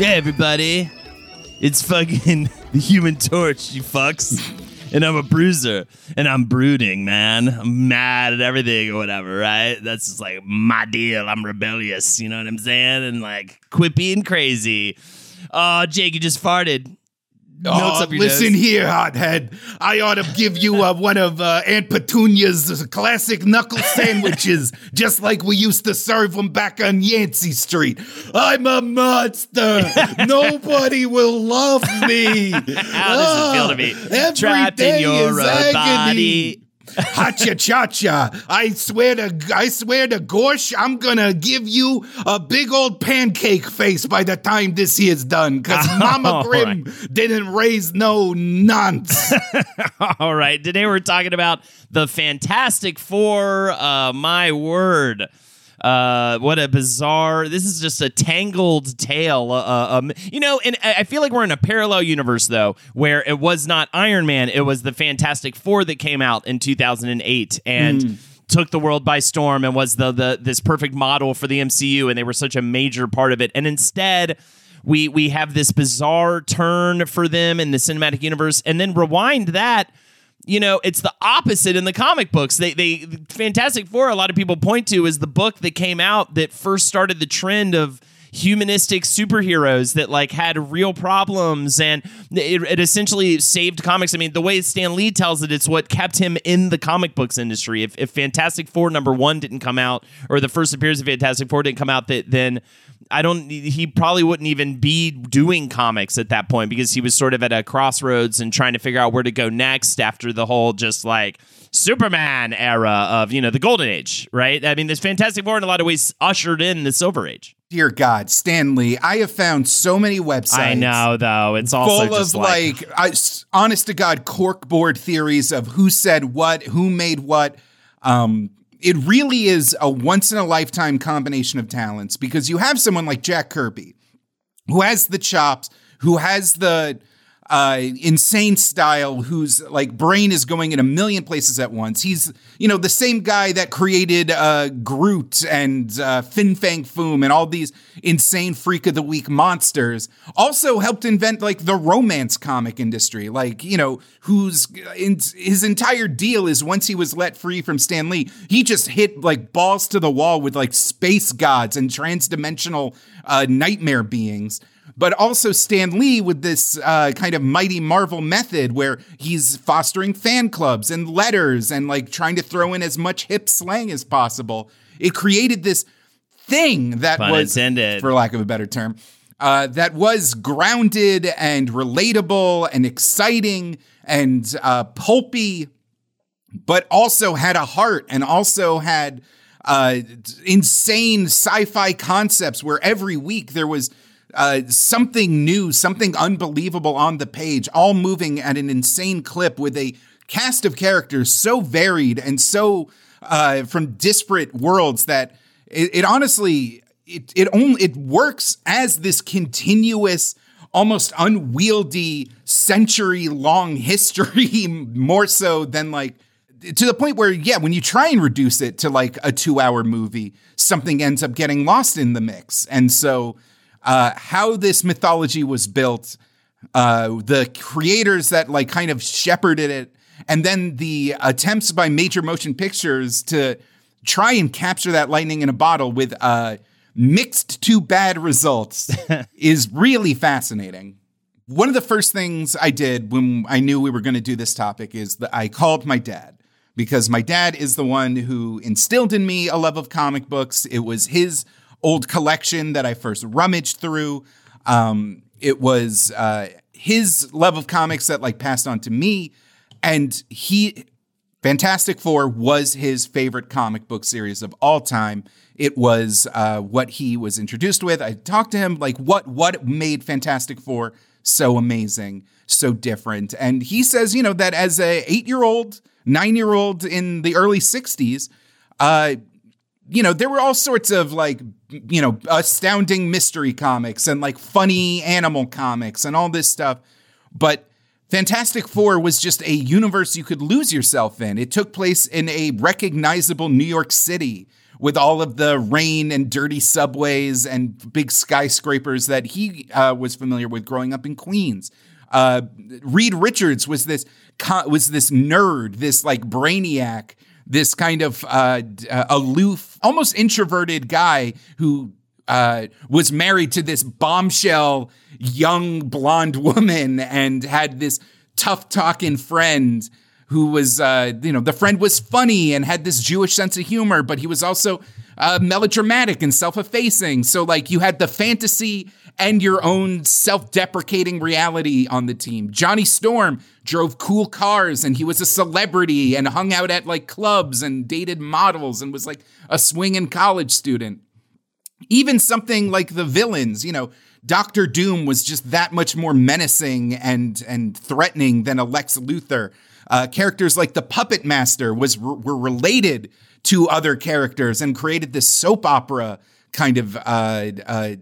Yeah, everybody. It's fucking the human torch, you fucks. And I'm a bruiser. And I'm brooding, man. I'm mad at everything or whatever, right? That's just like my deal. I'm rebellious. You know what I'm saying? And like quippy and crazy. Oh, Jake, you just farted. Oh, listen nose. here, hothead. I ought to give you uh, one of uh, Aunt Petunia's classic knuckle sandwiches, just like we used to serve them back on Yancey Street. I'm a monster. Nobody will love me. How does it feel to be trapped in your uh, agony. body? Hacha cha cha! I swear to I swear to Gorsh, I'm gonna give you a big old pancake face by the time this year's done. Cause Mama Grim didn't raise no nonce. All right. Today we're talking about the Fantastic Four. Uh, my word. Uh, what a bizarre! This is just a tangled tale. Uh, um, you know, and I I feel like we're in a parallel universe though, where it was not Iron Man; it was the Fantastic Four that came out in 2008 and took the world by storm and was the the this perfect model for the MCU, and they were such a major part of it. And instead, we we have this bizarre turn for them in the cinematic universe, and then rewind that you know, it's the opposite in the comic books. They they Fantastic Four, a lot of people point to is the book that came out that first started the trend of humanistic superheroes that like had real problems and it, it essentially saved comics. I mean, the way Stan Lee tells it, it's what kept him in the comic books industry. If, if Fantastic Four number one didn't come out, or the first appearance of Fantastic Four didn't come out, that then I don't. He probably wouldn't even be doing comics at that point because he was sort of at a crossroads and trying to figure out where to go next after the whole just like Superman era of you know the Golden Age, right? I mean, this Fantastic Four in a lot of ways ushered in the Silver Age. Dear God, Stanley, I have found so many websites. I know, though. It's also full just of like, like, I honest to God corkboard theories of who said what, who made what. Um, it really is a once in a lifetime combination of talents because you have someone like Jack Kirby who has the chops, who has the uh, insane style, whose like brain is going in a million places at once. He's you know the same guy that created uh, Groot and uh, Fin Fang Foom and all these insane freak of the week monsters. Also helped invent like the romance comic industry, like you know whose in, his entire deal is once he was let free from Stan Lee, he just hit like balls to the wall with like space gods and transdimensional uh, nightmare beings but also Stan Lee with this uh, kind of mighty Marvel method where he's fostering fan clubs and letters and like trying to throw in as much hip slang as possible. It created this thing that was, intended. for lack of a better term, uh, that was grounded and relatable and exciting and uh, pulpy, but also had a heart and also had uh, insane sci-fi concepts where every week there was uh, something new, something unbelievable on the page, all moving at an insane clip with a cast of characters so varied and so uh, from disparate worlds that it, it honestly it it only it works as this continuous almost unwieldy century long history more so than like to the point where, yeah, when you try and reduce it to like a two hour movie, something ends up getting lost in the mix. And so, uh, how this mythology was built, uh, the creators that like kind of shepherded it, and then the attempts by major motion pictures to try and capture that lightning in a bottle with uh, mixed to bad results is really fascinating. One of the first things I did when I knew we were going to do this topic is that I called my dad because my dad is the one who instilled in me a love of comic books. It was his old collection that I first rummaged through. Um, it was uh, his love of comics that like passed on to me, and he Fantastic Four was his favorite comic book series of all time. It was uh, what he was introduced with. I talked to him like what what made Fantastic Four so amazing, so different, and he says you know that as a eight year old, nine year old in the early '60s, uh, you know there were all sorts of like you know astounding mystery comics and like funny animal comics and all this stuff, but Fantastic Four was just a universe you could lose yourself in. It took place in a recognizable New York City with all of the rain and dirty subways and big skyscrapers that he uh, was familiar with growing up in Queens. Uh, Reed Richards was this was this nerd, this like brainiac, this kind of uh, uh aloof, almost introverted guy who uh, was married to this bombshell young blonde woman and had this tough talking friend who was, uh, you know, the friend was funny and had this Jewish sense of humor, but he was also uh, melodramatic and self effacing. So, like, you had the fantasy and your own self deprecating reality on the team. Johnny Storm drove cool cars and he was a celebrity and hung out at like clubs and dated models and was like a swinging college student. Even something like the villains, you know, Doctor Doom was just that much more menacing and and threatening than a Lex Luthor. Uh, characters like the Puppet Master was were related to other characters and created this soap opera kind of uh, uh,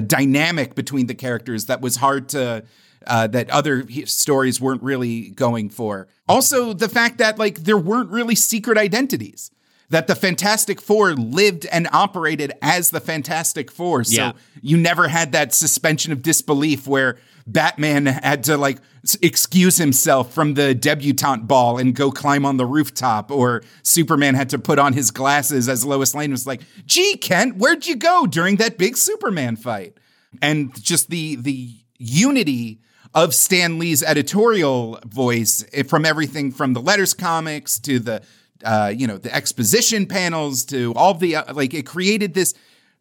dynamic between the characters that was hard to uh, that other stories weren't really going for. Also, the fact that like there weren't really secret identities that the Fantastic Four lived and operated as the Fantastic Four. So Yeah. you never had that suspension of disbelief where Batman had to like excuse himself from the debutante ball and go climb on the rooftop, or Superman had to put on his glasses as Lois Lane was like, "Gee, Kent, where'd you go during that big Superman fight?" And just the the unity of Stan Lee's editorial voice eh, from everything from the letters comics to the uh, you know the exposition panels to all the uh, like it created this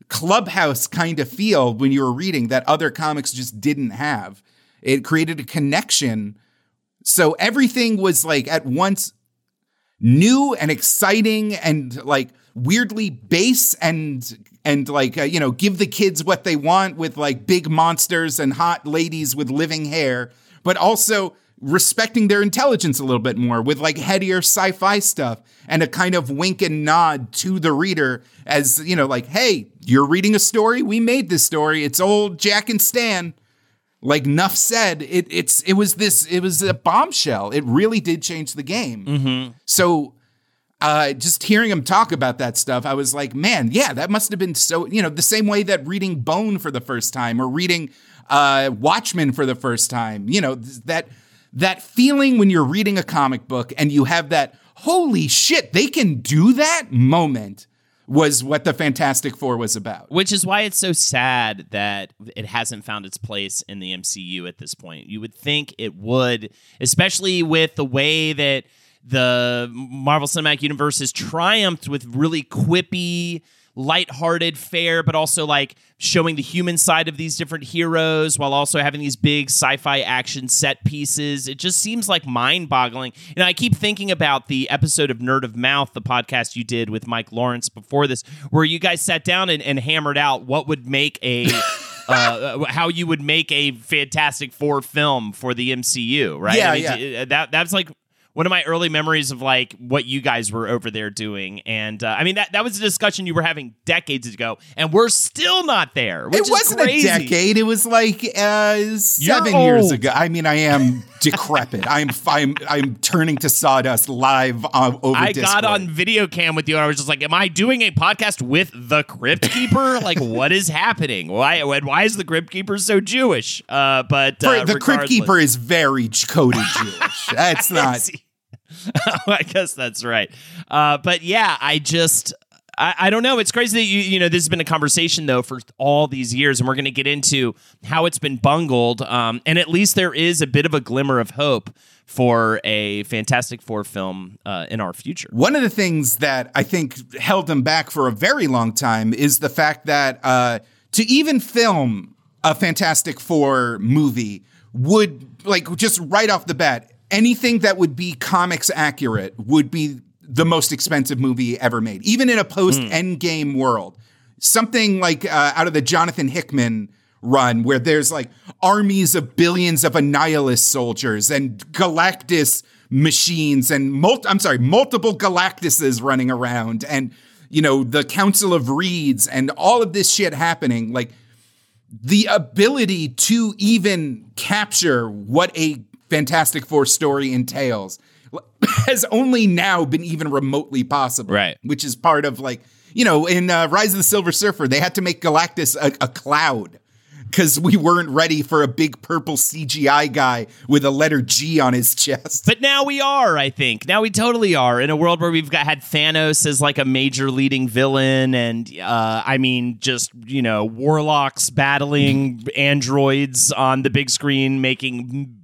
clubhouse kind of feel when you were reading that other comics just didn't have. It created a connection. So everything was like at once new and exciting and like weirdly base and and like uh, you know give the kids what they want with like big monsters and hot ladies with living hair but also respecting their intelligence a little bit more with like headier sci-fi stuff and a kind of wink and nod to the reader as you know like hey you're reading a story we made this story it's old jack and stan like Nuff said, it it's it was this it was a bombshell. It really did change the game. So uh, just hearing him talk about that stuff, I was like, man, yeah, that must have been so, you know, the same way that reading Bone for the first time or reading uh, Watchmen for the first time, you know, th- that that feeling when you're reading a comic book and you have that holy shit, they can do that moment was what the Fantastic Four was about. Which is why it's so sad that it hasn't found its place in the MCU at this point. You would think it would, especially with the way that the Marvel Cinematic Universe has triumphed with really quippy, lighthearted fair, but also like showing the human side of these different heroes while also having these big sci-fi action set pieces. It just seems like mind-boggling. And I keep thinking about the episode of Nerd of Mouth, the podcast you did with Mike Lawrence before this, where you guys sat down and, and hammered out what would make a uh, how you would make a Fantastic Four film for the MCU, right? Yeah, I mean, yeah. That that's like one of my early memories of like what you guys were over there doing. And uh, I mean that that was a discussion you were having decades ago, and we're still not there. Which it wasn't a decade. It was like uh, 7 You're years old. ago. I mean, I am decrepit. I'm I'm I'm turning to sawdust live uh, over. I Discord. got on video cam with you, and I was just like, "Am I doing a podcast with the Crypt Keeper? like, what is happening? Why? Why is the Crypt Keeper so Jewish?" Uh, but uh, the Crypt Keeper is very coded Jewish. That's not. I guess that's right. Uh, but yeah, I just. I, I don't know. It's crazy that you you know this has been a conversation though for all these years, and we're going to get into how it's been bungled. Um, and at least there is a bit of a glimmer of hope for a Fantastic Four film uh, in our future. One of the things that I think held them back for a very long time is the fact that uh, to even film a Fantastic Four movie would, like, just right off the bat, anything that would be comics accurate would be the most expensive movie ever made, even in a post Endgame world. Something like uh, out of the Jonathan Hickman run, where there's like armies of billions of Annihilus soldiers and Galactus machines and mul- I'm sorry, multiple Galactuses running around and you know the Council of Reeds and all of this shit happening. Like the ability to even capture what a Fantastic Four story entails has only now been even remotely possible. Right. Which is part of like, you know, in uh, Rise of the Silver Surfer, they had to make Galactus a, a cloud because we weren't ready for a big purple CGI guy with a letter G on his chest. But now we are, I think. Now we totally are in a world where we've got had Thanos as like a major leading villain, and uh, I mean, just you know, warlocks battling androids on the big screen, making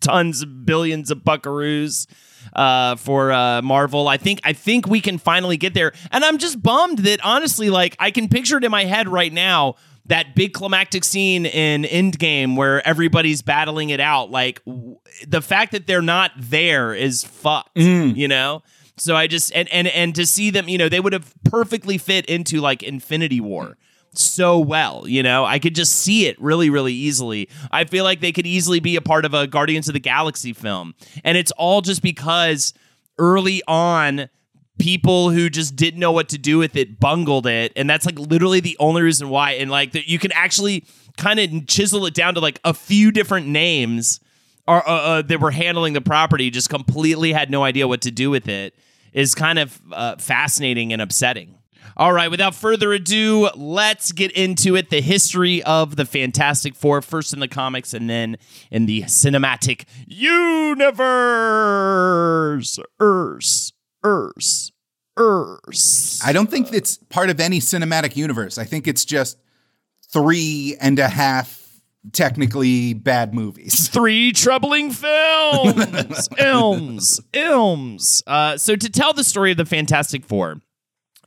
tons of billions of buckaroos uh, for uh, Marvel. I think I think we can finally get there, and I'm just bummed that honestly, like I can picture it in my head right now. That big climactic scene in Endgame where everybody's battling it out, like w- the fact that they're not there is fucked, you know. So I just and and and to see them, you know, they would have perfectly fit into like Infinity War so well, you know. I could just see it really really easily. I feel like they could easily be a part of a Guardians of the Galaxy film. And it's all just because early on people who just didn't know what to do with it bungled it and that's like literally the only reason why and like that you can actually kind of chisel it down to like a few different names are uh, uh, that were handling the property just completely had no idea what to do with it is kind of uh, fascinating and upsetting. All right, without further ado, let's get into it. The history of the Fantastic Four, first in the comics and then in the cinematic universe. Earth, Earth, Earth. I don't think it's part of any cinematic universe. I think it's just three and a half technically bad movies. three troubling films. Ilms. Ilms. Uh, so to tell the story of the Fantastic Four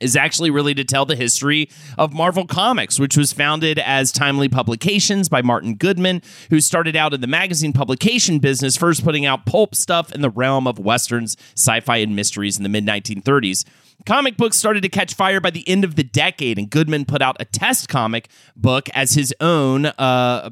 is actually really to tell the history of Marvel Comics, which was founded as Timely Publications by Martin Goodman, who started out in the magazine publication business, first putting out pulp stuff in the realm of westerns, sci-fi, and mysteries in the mid 1930s. Comic books started to catch fire by the end of the decade, and Goodman put out a test comic book as his own. Uh,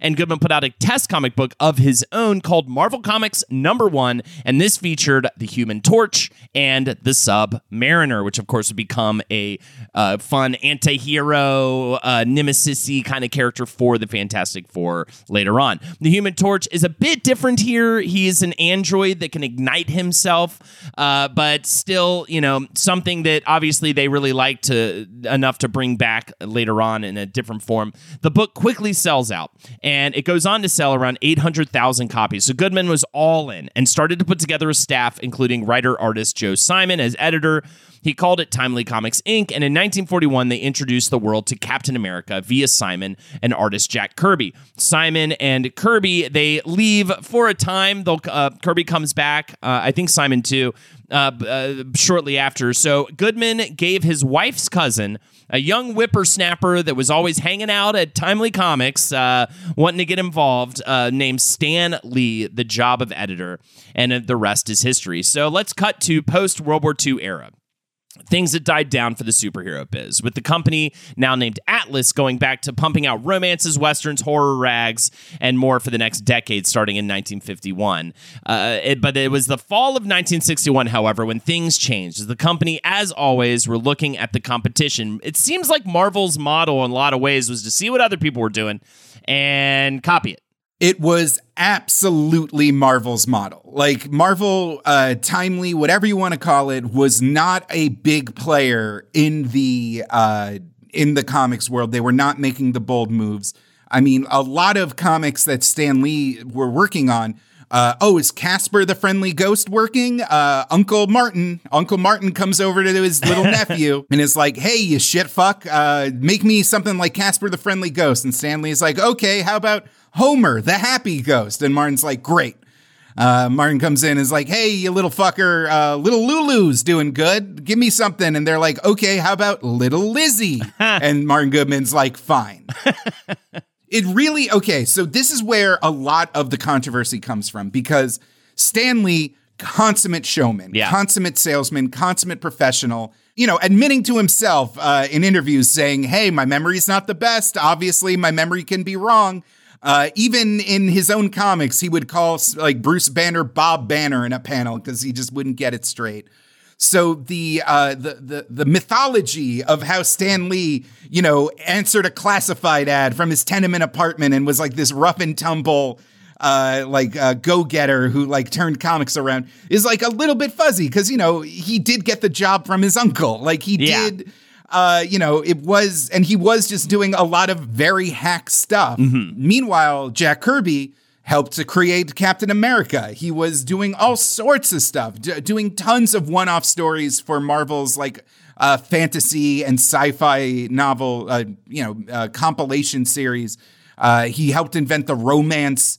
and Goodman put out a test comic book of his own called Marvel Comics Number One, and this featured the Human Torch and the Submariner, which of course would become a uh, fun anti-hero, uh, nemesis-y kind of character for the Fantastic Four later on. The Human Torch is a bit different here. He is an android that can ignite himself, uh, but still, you know, something that obviously they really like to enough to bring back later on in a different form. The book quickly sells out and it goes on to sell around 800,000 copies. So Goodman was all in and started to put together a staff, including writer artist Joe Simon as editor. He called it Timely Comics Inc. And in 1941, they introduced the world to Captain America via Simon and artist Jack Kirby. Simon and Kirby, they leave for a time. They'll, uh, Kirby comes back. Uh, I think Simon too. Uh, uh, shortly after. So Goodman gave his wife's cousin, a young whippersnapper that was always hanging out at Timely Comics, uh, wanting to get involved, uh, named Stan Lee, the job of editor, and the rest is history. So let's cut to post World War II era things that died down for the superhero biz with the company now named Atlas going back to pumping out romances, westerns, horror rags, and more for the next decade, starting in 1951. Uh, it, but it was the fall of 1961, however, when things changed. The company, as always, were looking at the competition. It seems like Marvel's model, in a lot of ways, was to see what other people were doing and copy it. It was absolutely Marvel's model. Like Marvel, uh, Timely, whatever you want to call it, was not a big player in the uh, in the comics world. They were not making the bold moves. I mean, a lot of comics that Stan Lee were working on. Uh, oh, is Casper the Friendly Ghost working? Uh, Uncle Martin, Uncle Martin comes over to his little nephew and is like, "Hey, you shit fuck, uh, make me something like Casper the Friendly Ghost." And Stan Lee's like, "Okay, how about?" Homer, the happy ghost. And Martin's like, great. Uh, Martin comes in and is like, hey, you little fucker, uh, little Lulu's doing good. Give me something. And they're like, okay, how about little Lizzie? and Martin Goodman's like, fine. it really, okay, so this is where a lot of the controversy comes from because Stanley, consummate showman, Yeah. consummate salesman, consummate professional, you know, admitting to himself uh, in interviews saying, hey, my memory's not the best. Obviously, my memory can be wrong. Uh, even in his own comics, he would call like Bruce Banner Bob Banner in a panel because he just wouldn't get it straight. So the uh, the the the mythology of how Stan Lee, you know, answered a classified ad from his tenement apartment and was like this rough and tumble, uh, like uh, go getter who like turned comics around is like a little bit fuzzy because you know he did get the job from his uncle, like he Yeah. did. Uh, you know, it was, and he was just doing a lot of very hack stuff. Meanwhile, Jack Kirby helped to create Captain America. He was doing all sorts of stuff, d- doing tons of one-off stories for Marvel's like uh, fantasy and sci-fi novel, uh, you know, uh, compilation series. Uh, he helped invent the romance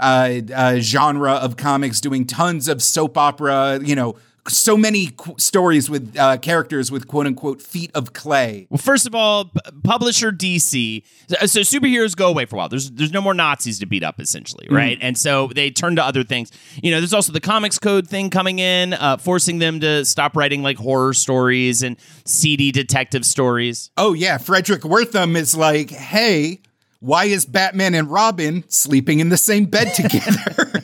uh, uh, genre of comics, doing tons of soap opera, you know, so many qu- stories with uh, characters with quote unquote feet of clay. Well, first of all, p- publisher DC. So, superheroes go away for a while. There's there's no more Nazis to beat up, essentially, right? And so they turn to other things. You know, there's also the Comics Code thing coming in, uh, forcing them to stop writing like horror stories and seedy detective stories. Oh, yeah. Frederick Wertham is like, hey, why is Batman and Robin sleeping in the same bed together?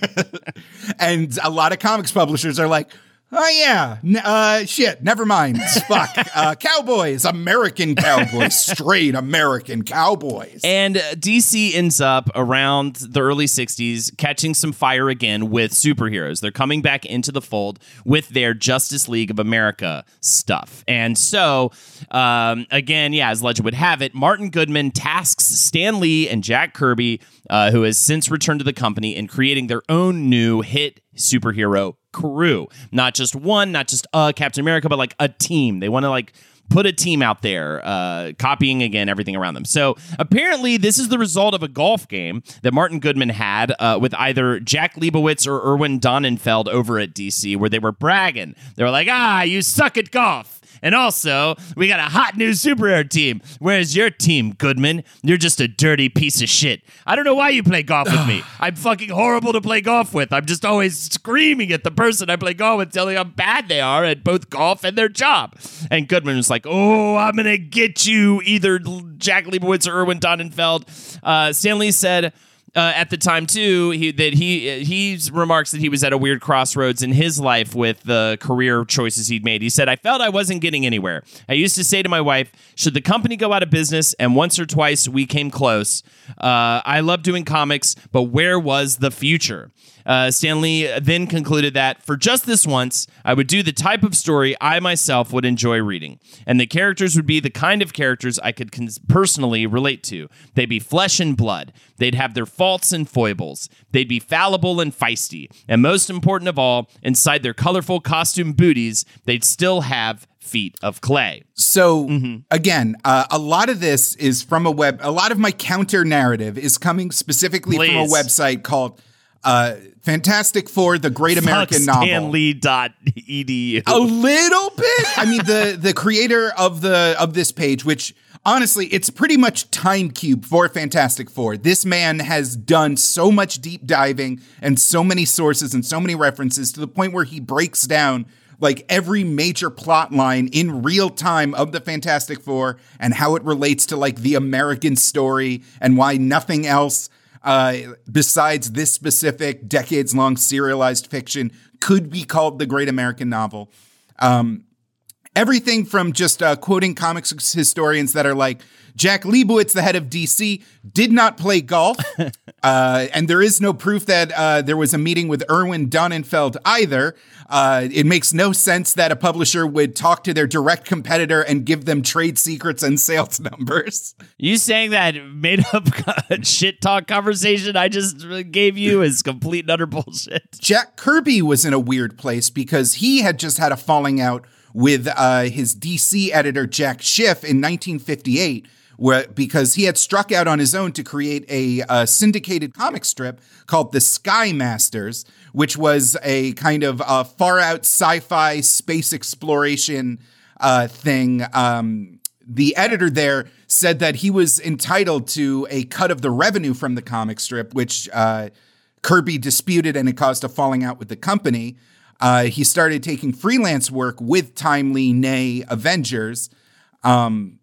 and a lot of comics publishers are like, oh, yeah, n- uh, shit, never mind. Fuck. Uh, cowboys, American cowboys, straight American cowboys. And uh, DC ends up around the early 60s catching some fire again with superheroes. They're coming back into the fold with their Justice League of America stuff. And so, um, again, yeah, as legend would have it, Martin Goodman tasks Stan Lee and Jack Kirby, uh, who has since returned to the company, in creating their own new hit superhero crew. Not just one, not just a Captain America, but like a team. They want to like put a team out there, uh, copying again everything around them. So apparently, this is the result of a golf game that Martin Goodman had uh, with either Jack Liebowitz or Irwin Donenfeld over at DC, where they were bragging. They were like, "Ah, you suck at golf." And also, we got a hot new superhero team. Where's your team, Goodman? You're just a dirty piece of shit. I don't know why you play golf with me. I'm fucking horrible to play golf with. I'm just always screaming at the person I play golf with, telling how bad they are at both golf and their job. And Goodman was like, "Oh, I'm gonna get you, either Jack Liebowitz or Irwin Donenfeld." Uh, Stanley said uh, at the time too he, that he he remarks that he was at a weird crossroads in his life with the career choices he'd made. He said, "I felt I wasn't getting anywhere. I used to say to my wife, should the company go out of business? And once or twice we came close. Uh, I love doing comics, but where was the future?" Uh, Stanley then concluded that for just this once, I would do the type of story I myself would enjoy reading, and the characters would be the kind of characters I could cons- personally relate to. They'd be flesh and blood. They'd have their faults and foibles. They'd be fallible and feisty. And most important of all, inside their colorful costume booties, they'd still have feet of clay. So Mm-hmm. again, uh, a lot of this is from a web. A lot of my counter narrative is coming specifically from a website called uh, Fantastic Four: The Great American Fuck Novel. Stanley.edu. A little bit. I mean, the the creator of the of this page, which honestly, it's pretty much time cube for Fantastic Four. This man has done so much deep diving and so many sources and so many references to the point where he breaks down like every major plot line in real time of the Fantastic Four and how it relates to like the American story and why nothing else uh, besides this specific decades long serialized fiction could be called the great American novel. Um, everything from just uh, quoting comics historians that are like, Jack Liebowitz, the head of DC, did not play golf. uh, and there is no proof that uh, there was a meeting with Irwin Donenfeld either. Uh, it makes no sense that a publisher would talk to their direct competitor and give them trade secrets and sales numbers. You saying that made up shit talk conversation I just gave you is complete and utter bullshit. Jack Kirby was in a weird place because he had just had a falling out with uh, his DC editor Jack Schiff in 1958 where because he had struck out on his own to create a, a syndicated comic strip called The Sky Masters, which was a kind of uh, far out sci-fi space exploration uh, thing. Um, the editor there said that he was entitled to a cut of the revenue from the comic strip, which uh, Kirby disputed, and it caused a falling out with the company. Uh, he started taking freelance work with Timely, nay Avengers. Um,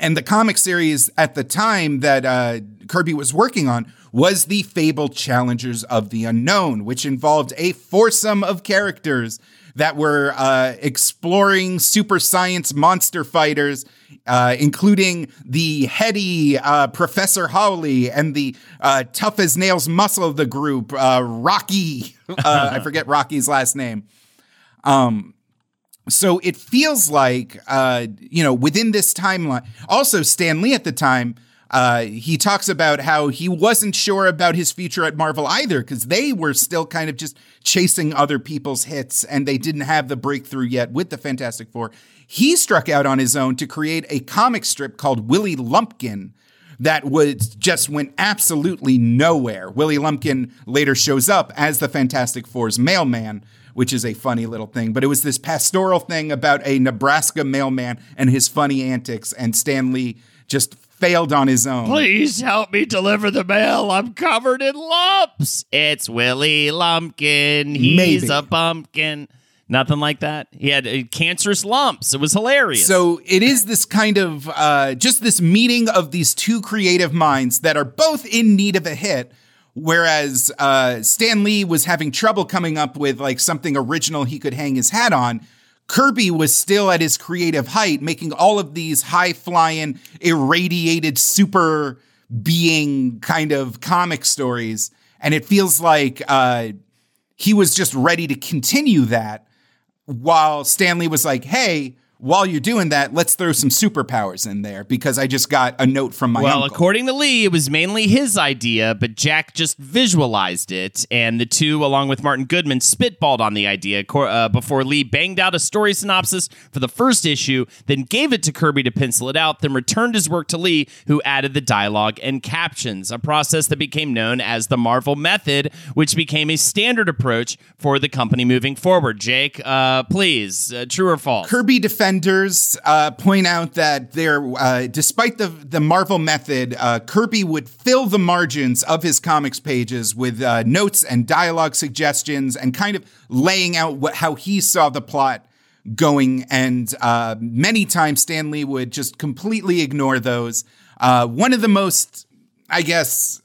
and the comic series at the time that uh, Kirby was working on was the fabled Challengers of the Unknown, which involved a foursome of characters that were uh, exploring super science monster fighters, uh, including the heady uh, Professor Howley and the uh, tough as nails muscle of the group, uh, Rocky. Uh, I forget Rocky's last name. Um, so it feels like, you know, within this timeline. Also, Stan Lee at the time, uh, he talks about how he wasn't sure about his future at Marvel either because they were still kind of just chasing other people's hits and they didn't have the breakthrough yet with the Fantastic Four. He struck out on his own to create a comic strip called Willie Lumpkin that was just went absolutely nowhere. Willie Lumpkin later shows up as the Fantastic Four's mailman which is a funny little thing. But it was this pastoral thing about a Nebraska mailman and his funny antics, and Stan Lee just failed on his own. Please help me deliver the mail. I'm covered in lumps. It's Willie Lumpkin. He's Maybe. a pumpkin. Nothing like that. He had uh, cancerous lumps. It was hilarious. So it is this kind of uh, just this meeting of these two creative minds that are both in need of a hit. Whereas uh, Stan Lee was having trouble coming up with like something original he could hang his hat on. Kirby was still at his creative height, making all of these high flying, irradiated super being kind of comic stories. And it feels like uh, he was just ready to continue that while Stanley was like, hey, while you're doing that, let's throw some superpowers in there because I just got a note from my well, uncle. according to Lee, it was mainly his idea, but Jack just visualized it, and the two, along with Martin Goodman, spitballed on the idea uh, before Lee banged out a story synopsis for the first issue, then gave it to Kirby to pencil it out, then returned his work to Lee, who added the dialogue and captions, a process that became known as the Marvel Method, which became a standard approach for the company moving forward. Jake, uh, please, uh, true or false? Kirby defenders uh, point out that there, uh, despite the the Marvel method, uh, Kirby would fill the margins of his comics pages with uh, notes and dialogue suggestions, and kind of laying out what how he saw the plot going. And uh, many times, Stanley would just completely ignore those. Uh, one of the most, I guess,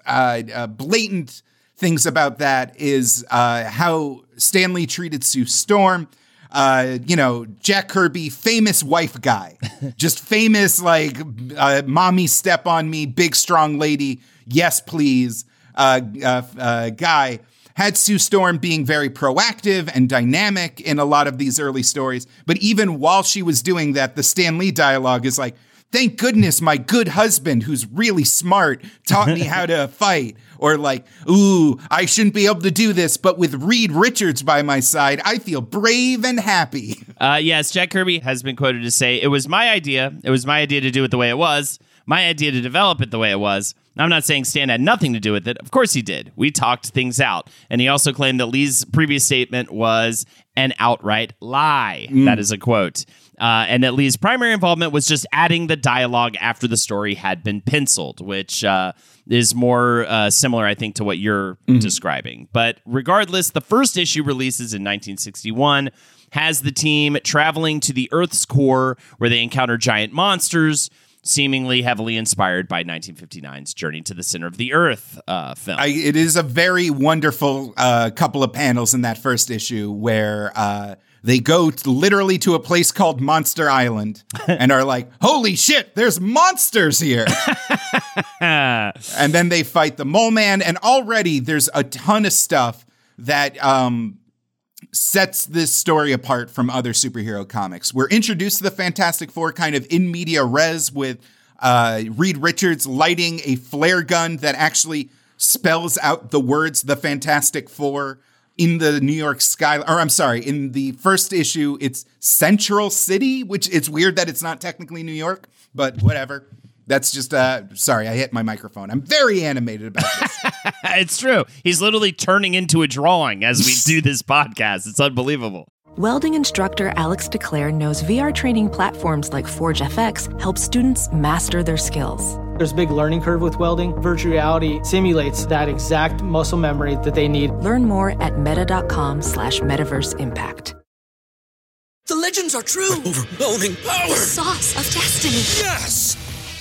blatant things about that is how Stanley treated Sue Storm uh, you know, Jack Kirby, famous wife guy, just famous like uh, mommy step on me, big strong lady, yes please, uh, uh, uh, guy. Had Sue Storm being very proactive and dynamic in a lot of these early stories, but even while she was doing that, the Stan Lee dialogue is like, thank goodness my good husband, who's really smart, taught me how to fight. Or like, ooh, I shouldn't be able to do this, but with Reed Richards by my side, I feel brave and happy. Uh, yes, Jack Kirby has been quoted to say, It was my idea. It was my idea to do it the way it was, my idea to develop it the way it was. I'm not saying Stan had nothing to do with it. Of course he did. We talked things out. And he also claimed that Lee's previous statement was an outright lie. That is a quote. Uh, and that Lee's primary involvement was just adding the dialogue after the story had been penciled, which uh, is more uh, similar, I think, to what you're describing. But regardless, the first issue releases in 1961 has the team traveling to the Earth's core where they encounter giant monsters, seemingly heavily inspired by 1959's Journey to the Center of the Earth uh, film. I, it is a very wonderful uh, couple of panels in that first issue where uh, they go to, literally to a place called Monster Island and are like, "Holy shit, there's monsters here!" and then they fight the Mole Man, and already there's a ton of stuff that um, sets this story apart from other superhero comics. We're introduced to the Fantastic Four kind of in media res with uh, Reed Richards lighting a flare gun that actually spells out the words "the Fantastic Four in the New York sky. Or I'm sorry, in the first issue, it's Central City, which it's weird that it's not technically New York, but whatever. That's just uh sorry, I hit my microphone. I'm very animated about this. it's true. He's literally turning into a drawing as we do this podcast. It's unbelievable. Welding instructor Alex DeClaire knows VR training platforms like Forge FX help students master their skills. There's a big learning curve with welding. Virtual reality simulates that exact muscle memory that they need. Learn more at meta.com slash metaverse impact. The legends are true. Overwhelming power! The sauce of destiny. Yes!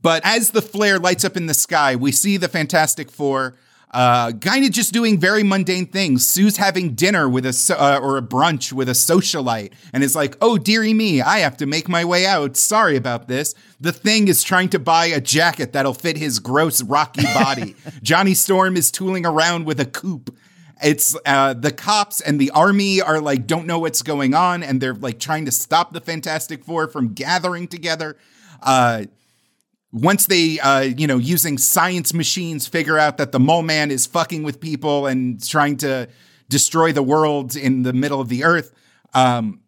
But as the flare lights up in the sky, we see the Fantastic Four uh, kind of just doing very mundane things. Sue's having dinner with a so- uh, or a brunch with a socialite, and is like, "Oh dearie me, I have to make my way out. Sorry about this." The Thing is trying to buy a jacket that'll fit his gross rocky body. Johnny Storm is tooling around with a coupe. It's uh, the cops and the army are like don't know what's going on, and they're like trying to stop the Fantastic Four from gathering together. Uh, once they uh you know using science machines figure out that the mole man is fucking with people and trying to destroy the world in the middle of the earth um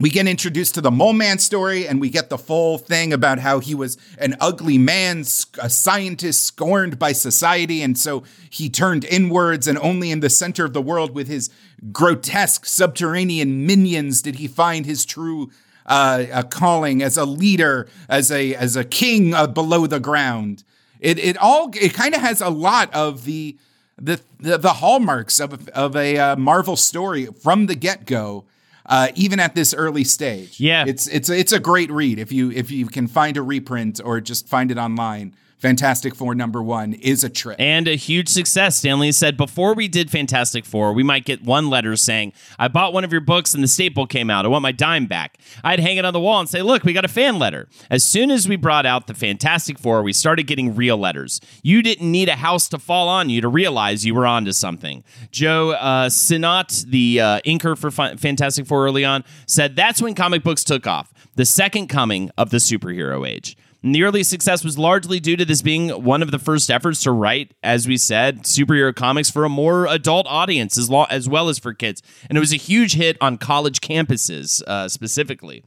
we get introduced to the mole man story and we get the full thing about how he was an ugly man a scientist scorned by society. And so he turned inwards and only in the center of the world with his grotesque subterranean minions did he find his true uh, a calling as a leader, as a as a king uh, below the ground. It it all it kind of has a lot of the the the, the hallmarks of of a uh, Marvel story from the get go. Uh, even at this early stage, Yeah. it's it's it's a great read if you if you can find a reprint or just find it online. Fantastic Four number one is a trip. And a huge success. Stanley said, Before we did Fantastic Four, we might get one letter saying, I bought one of your books and the staple came out. I want my dime back. I'd hang it on the wall and say, Look, we got a fan letter. As soon as we brought out the Fantastic Four, we started getting real letters. You didn't need a house to fall on you to realize you were onto something. Joe uh, Sinnott, the uh, inker for Fa- Fantastic Four early on, said, That's when comic books took off, the second coming of the superhero age. And the early success was largely due to this being one of the first efforts to write, as we said, superhero comics for a more adult audience as, lo- as well as for kids. And it was a huge hit on college campuses uh, specifically.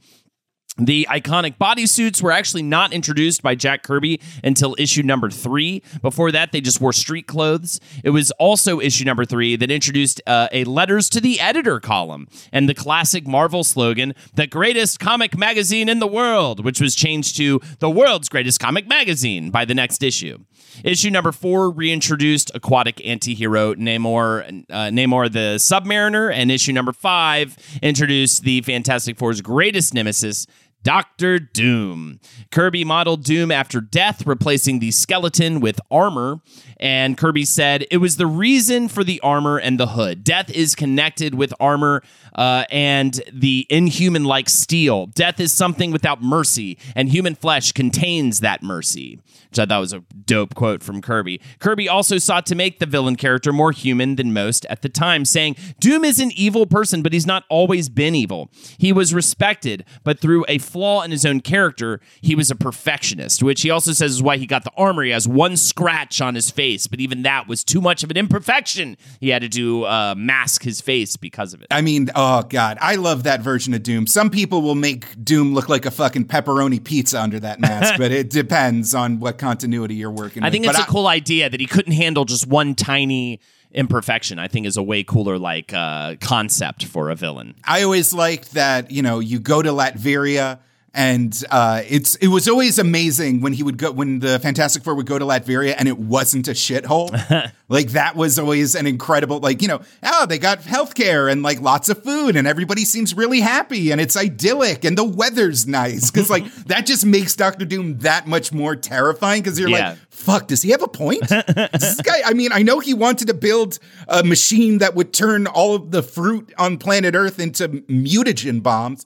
The iconic bodysuits were actually not introduced by Jack Kirby until issue number three. Before that, they just wore street clothes. It was also issue number three that introduced uh, a letters to the editor column and the classic Marvel slogan, the greatest comic magazine in the world, which was changed to the world's greatest comic magazine by the next issue. Issue number four reintroduced aquatic anti-hero Namor, uh, Namor the Submariner, and issue number five introduced the Fantastic Four's greatest nemesis, Doctor Doom. Kirby modeled Doom after death, replacing the skeleton with armor. And Kirby said it was the reason for the armor and the hood. Death is connected with armor uh, and the inhuman like steel. Death is something without mercy, and human flesh contains that mercy. Which I thought was a dope quote from Kirby. Kirby also sought to make the villain character more human than most at the time, saying, Doom is an evil person, but he's not always been evil. He was respected, but through a flaw in his own character, he was a perfectionist, which he also says is why he got the armor. He has one scratch on his face, but even that was too much of an imperfection. He had to do uh, mask his face because of it. I mean, oh god, I love that version of Doom. Some people will make Doom look like a fucking pepperoni pizza under that mask, but it depends on what continuity you're working I with. think it's But a cool idea that he couldn't handle just one tiny imperfection. I think is a way cooler like uh, concept for a villain. I always liked that, you know, you go to Latveria and uh, it's it was always amazing when he would go when the Fantastic Four would go to Latveria and it wasn't a shithole. like that was always an incredible like, you know, oh, they got healthcare and like lots of food and everybody seems really happy and it's idyllic and the weather's nice. Cause like that just makes Doctor Doom that much more terrifying because you're Yeah. like, fuck, does he have a point? this guy, I mean, I know he wanted to build a machine that would turn all of the fruit on planet Earth into mutagen bombs,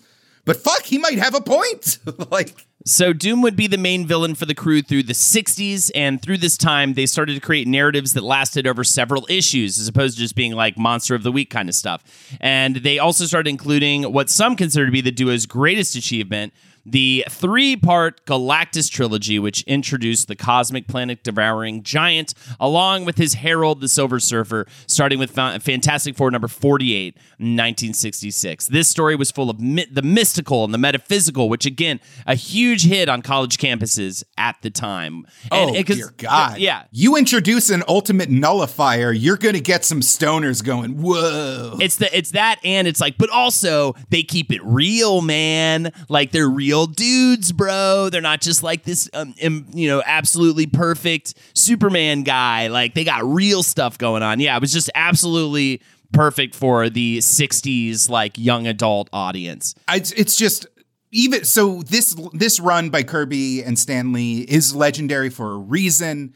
but fuck, he might have a point. like, So Doom would be the main villain for the crew through the 60s, and through this time, they started to create narratives that lasted over several issues, as opposed to just being like Monster of the Week kind of stuff. And they also started including what some consider to be the duo's greatest achievement. The three part Galactus trilogy, which introduced the cosmic planet devouring giant, along with his Herald the Silver Surfer, starting with Fantastic Four number 48, 1966. This story was full of mi- the mystical and the metaphysical, which, again, a huge hit on college campuses at the time. And- oh, and dear God. Yeah. You introduce an ultimate nullifier, you're going to get some stoners going, whoa. It's the it's that and it's like, but also they keep it real, man. Like they're real dudes, bro. They're not just like this, um, you know, absolutely perfect Superman guy. Like they got real stuff going on. Yeah, it was just absolutely perfect for the '60s like young adult audience. It's, it's just even so this this run by Kirby and Stanley is legendary for a reason.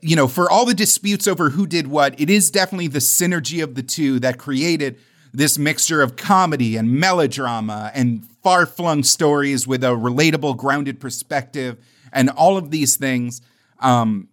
You know, for all the disputes over who did what, it is definitely the synergy of the two that created this mixture of comedy and melodrama and far-flung stories with a relatable, grounded perspective and all of these things. Um,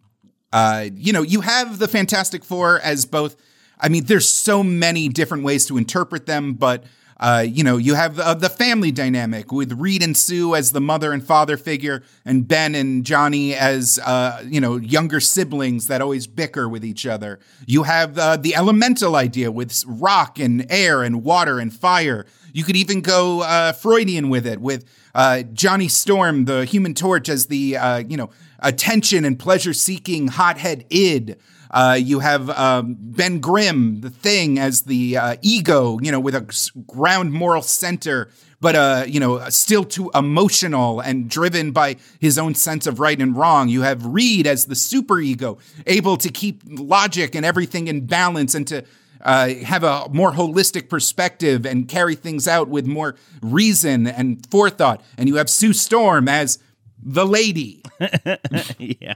uh, you know, you have the Fantastic Four as both. I mean, there's so many different ways to interpret them, but uh, you know, you have the, the family dynamic with Reed and Sue as the mother and father figure, and Ben and Johnny as uh, you know younger siblings that always bicker with each other. You have uh, the elemental idea with rock and air and water and fire. You could even go uh, Freudian with it, with uh, Johnny Storm, the Human Torch, as the uh, you know attention and pleasure-seeking hothead id. Uh, you have um, Ben Grimm, the Thing, as the uh, ego, you know, with a ground moral center, but uh, you know, still too emotional and driven by his own sense of right and wrong. You have Reed as the superego, able to keep logic and everything in balance and to uh, have a more holistic perspective and carry things out with more reason and forethought. And you have Sue Storm as the lady. yeah.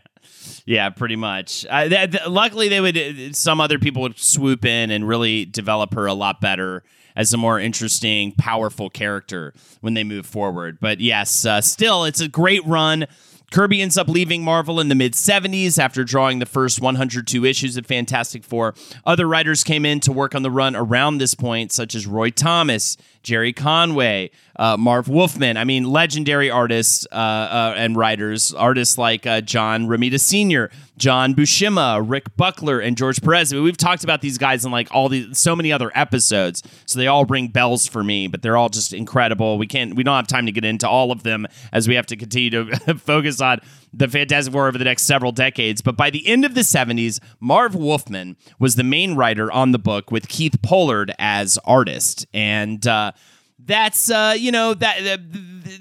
Yeah, pretty much. Uh, th- th- luckily, they would. Some other people would swoop in and really develop her a lot better as a more interesting, powerful character when they move forward. But yes, uh, still, it's a great run. Kirby ends up leaving Marvel in the mid 70s after drawing the first 102 issues of Fantastic Four. Other writers came in to work on the run around this point, such as Roy Thomas, Gerry Conway, uh, Marv Wolfman. I mean, legendary artists uh, uh, and writers, artists like uh, John Romita Sr., John Buscema, Rick Buckler, and George Perez. I mean, we've talked about these guys in like all these, so many other episodes, so they all ring bells for me. But they're all just incredible. We can't, we don't have time to get into all of them as we have to continue to focus on the Fantastic Four over the next several decades. But by the end of the 70s, Marv Wolfman was the main writer on the book with Keith Pollard as artist. And uh, that's, uh, you know, that that-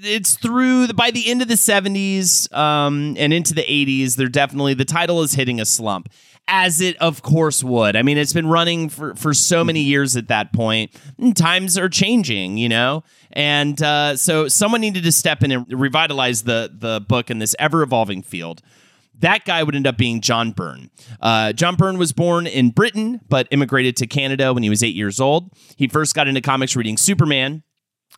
it's through the, by the end of the 70s um, and into the 80s, they're definitely, the title is hitting a slump. As it of course would. I mean, it's been running for, for so many years at that point. And times are changing, you know? And uh, so someone needed to step in and revitalize the the book in this ever evolving field. That guy would end up being John Byrne. Uh, John Byrne was born in Britain, but immigrated to Canada when he was eight years old. He first got into comics reading Superman.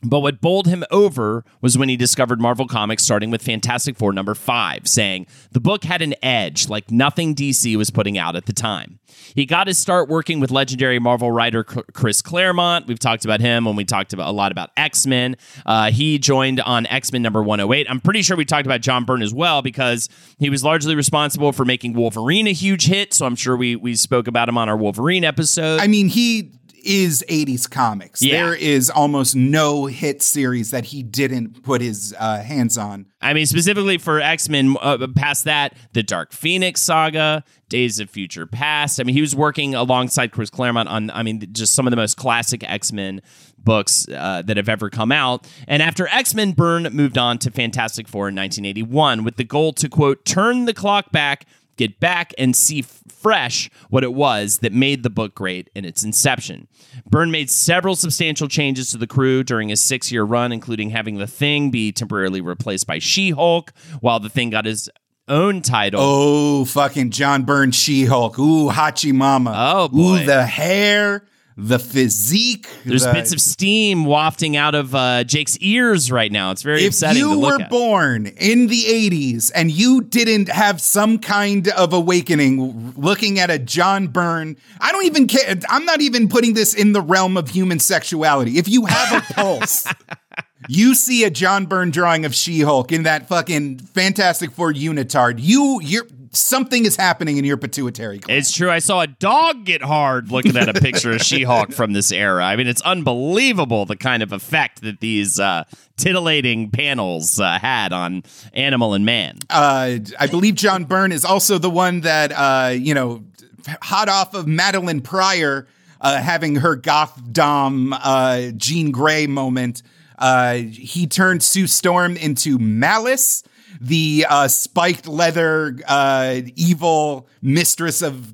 But what bowled him over was when he discovered Marvel Comics, starting with Fantastic Four number five, saying the book had an edge like nothing DC was putting out at the time. He got his start working with legendary Marvel writer Chris Claremont. We've talked about him when we talked about a lot about X Men. Uh, he joined on X Men number 108. I'm pretty sure we talked about John Byrne as well because he was largely responsible for making Wolverine a huge hit. So I'm sure we we spoke about him on our Wolverine episode. I mean, he is 80s comics. Yeah. There is almost no hit series that he didn't put his uh, hands on. I mean, specifically for X Men, uh, past that, the Dark Phoenix saga, Days of Future Past. I mean, he was working alongside Chris Claremont on, I mean, just some of the most classic X Men books uh, that have ever come out. And after X Men, Byrne moved on to Fantastic Four in 1981 with the goal to, quote, turn the clock back get back and see f- fresh what it was that made the book great in its inception. Byrne made several substantial changes to the crew during his six year run, including having The Thing be temporarily replaced by She Hulk, while The Thing got his own title. Oh, fucking John Byrne She Hulk. Ooh, Hachi Mama. Oh, boy. Ooh, the hair, the physique. There's the- bits of steam wafting out of uh, Jake's ears right now. It's very if upsetting you to look were at. born in the 80s and you didn't have some kind of awakening looking at a John Byrne, I don't even care. I'm not even putting this in the realm of human sexuality. If you have a pulse, you see a John Byrne drawing of She-Hulk in that fucking Fantastic Four unitard. You, you're something is happening in your pituitary gland. It's true. I saw a dog get hard looking at a picture of She-Hulk from this era. I mean, it's unbelievable the kind of effect that these uh, titillating panels uh, had on animal and man. uh, I believe John Byrne is also the one that uh, you know, hot off of Madelyne Pryor uh, having her goth dom uh, Jean Grey moment. Uh, he turned Sue Storm into Malice, the uh, spiked leather uh, evil mistress of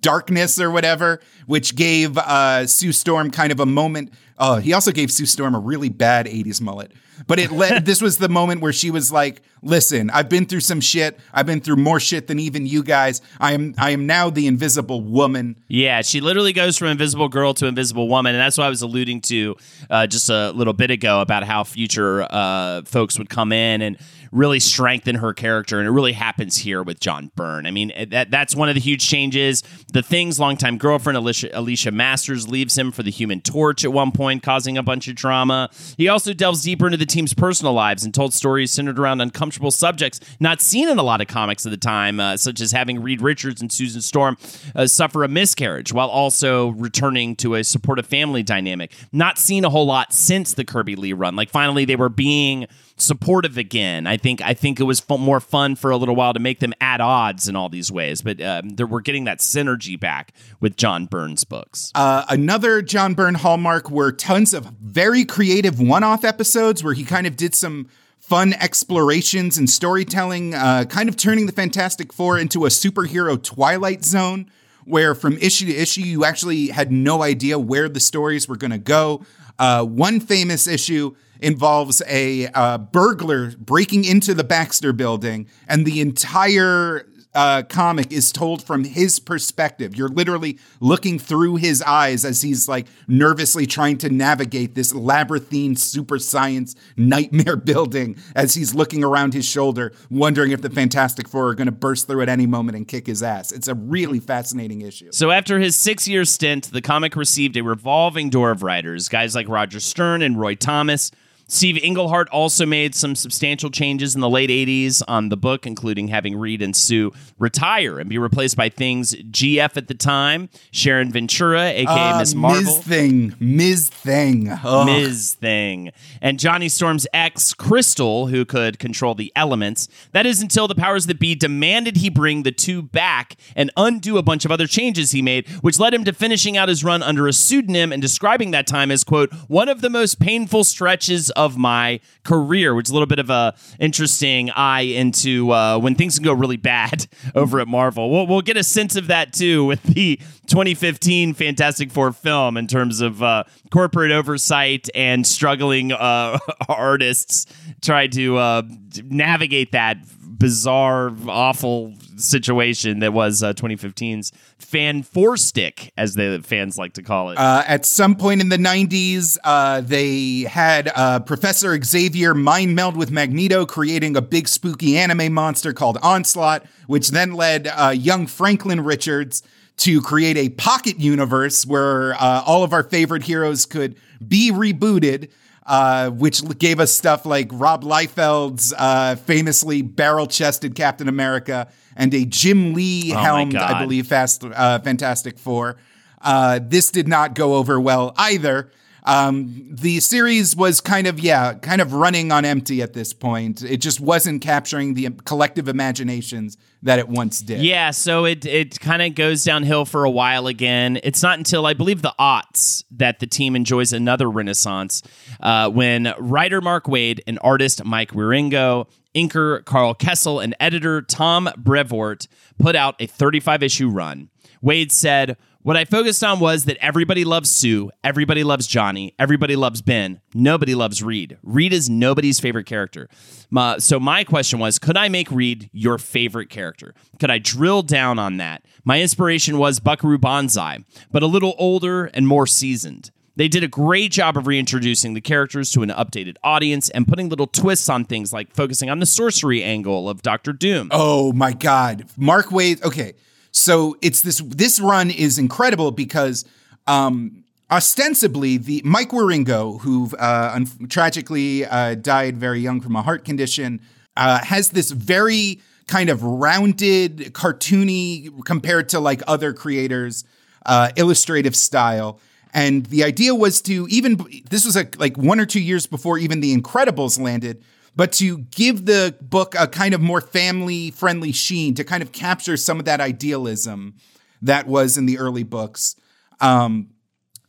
darkness or whatever, which gave uh, Sue Storm kind of a moment. Uh, he also gave Sue Storm a really bad 80s mullet. But it led, this was the moment where she was like, listen, I've been through some shit. I've been through more shit than even you guys. I am I am now the invisible woman. Yeah, she literally goes from Invisible Girl to Invisible Woman, and that's what I was alluding to uh, just a little bit ago about how future uh, folks would come in and really strengthen her character, and it really happens here with John Byrne. I mean, that that's one of the huge changes. The Thing's longtime girlfriend Alicia, Alicia Masters leaves him for the Human Torch at one point, causing a bunch of drama. He also delves deeper into the team's personal lives and told stories centered around uncomfortable subjects not seen in a lot of comics at the time, uh, such as having Reed Richards and Susan Storm uh, suffer a miscarriage while also returning to a supportive family dynamic. Not seen a whole lot since the Kirby Lee run. Like finally, they were being supportive again. I think I think it was fu- more fun for a little while to make them at odds in all these ways, but um, there- we're getting that synergy back with John Byrne's books. Uh, another John Byrne hallmark were tons of very creative one-off episodes where he kind of did some fun explorations and storytelling, uh, kind of turning the Fantastic Four into a superhero twilight zone, where from issue to issue you actually had no idea where the stories were going to go. Uh, one famous issue involves a uh, burglar breaking into the Baxter building, and the entire uh, comic is told from his perspective. You're literally looking through his eyes as he's like nervously trying to navigate this labyrinthine super science nightmare building as he's looking around his shoulder, wondering if the Fantastic Four are going to burst through at any moment and kick his ass. It's a really fascinating issue. So after his six-year stint, the comic received a revolving door of writers, guys like Roger Stern and Roy Thomas. Steve Englehart also made some substantial changes in the late 80s on the book, including having Reed and Sue retire and be replaced by things GF at the time, Sharon Ventura, aka Uh, Miss Marvel. Ms. Thing. Ms. Thing. Ugh. Ms. Thing. And Johnny Storm's ex, Crystal, who could control the elements. That is until the powers that be demanded he bring the two back and undo a bunch of other changes he made, which led him to finishing out his run under a pseudonym and describing that time as, quote, one of the most painful stretches of my career, which is a little bit of a interesting eye into uh, when things can go really bad over at Marvel. We'll, we'll get a sense of that too with the 2015 Fantastic Four film in terms of uh, corporate oversight and struggling uh, artists try to uh, navigate that bizarre, awful situation that was uh, 2015's Fan Four Stick, as the fans like to call it. Uh, at some point in the 90s, uh, they had uh, Professor Xavier mind meld with Magneto, creating a big spooky anime monster called Onslaught, which then led uh, young Franklin Richards to create a pocket universe where uh, all of our favorite heroes could be rebooted. Uh, which gave us stuff like Rob Liefeld's uh, famously barrel-chested Captain America and a Jim Lee Oh helmed, I believe, Fast uh, Fantastic Four. Uh, this did not go over well either. Um, the series was kind of, yeah, kind of running on empty at this point. It just wasn't capturing the collective imaginations that it once did. Yeah, so it it kind of goes downhill for a while again. It's not until I believe the aughts that the team enjoys another renaissance uh, when writer Mark Waid and artist Mike Wieringo, inker Karl Kesel, and editor Tom Brevoort put out a 35 issue run. Waid said, What I focused on was that everybody loves Sue, everybody loves Johnny, everybody loves Ben, nobody loves Reed. Reed is nobody's favorite character. My, so my question was, could I make Reed your favorite character? Could I drill down on that? My inspiration was Buckaroo Banzai, but a little older and more seasoned. They did a great job of reintroducing the characters to an updated audience and putting little twists on things like focusing on the sorcery angle of Doctor Doom. Oh my God, Mark Waid. Okay, so it's this. This run is incredible because um, ostensibly the Mike Wieringo, who uh, un- tragically uh, died very young from a heart condition, uh, has this very kind of rounded, cartoony compared to like other creators, uh, illustrative style. And the idea was to even this was a, like one or two years before even The Incredibles landed, but to give the book a kind of more family friendly sheen to kind of capture some of that idealism that was in the early books. Um,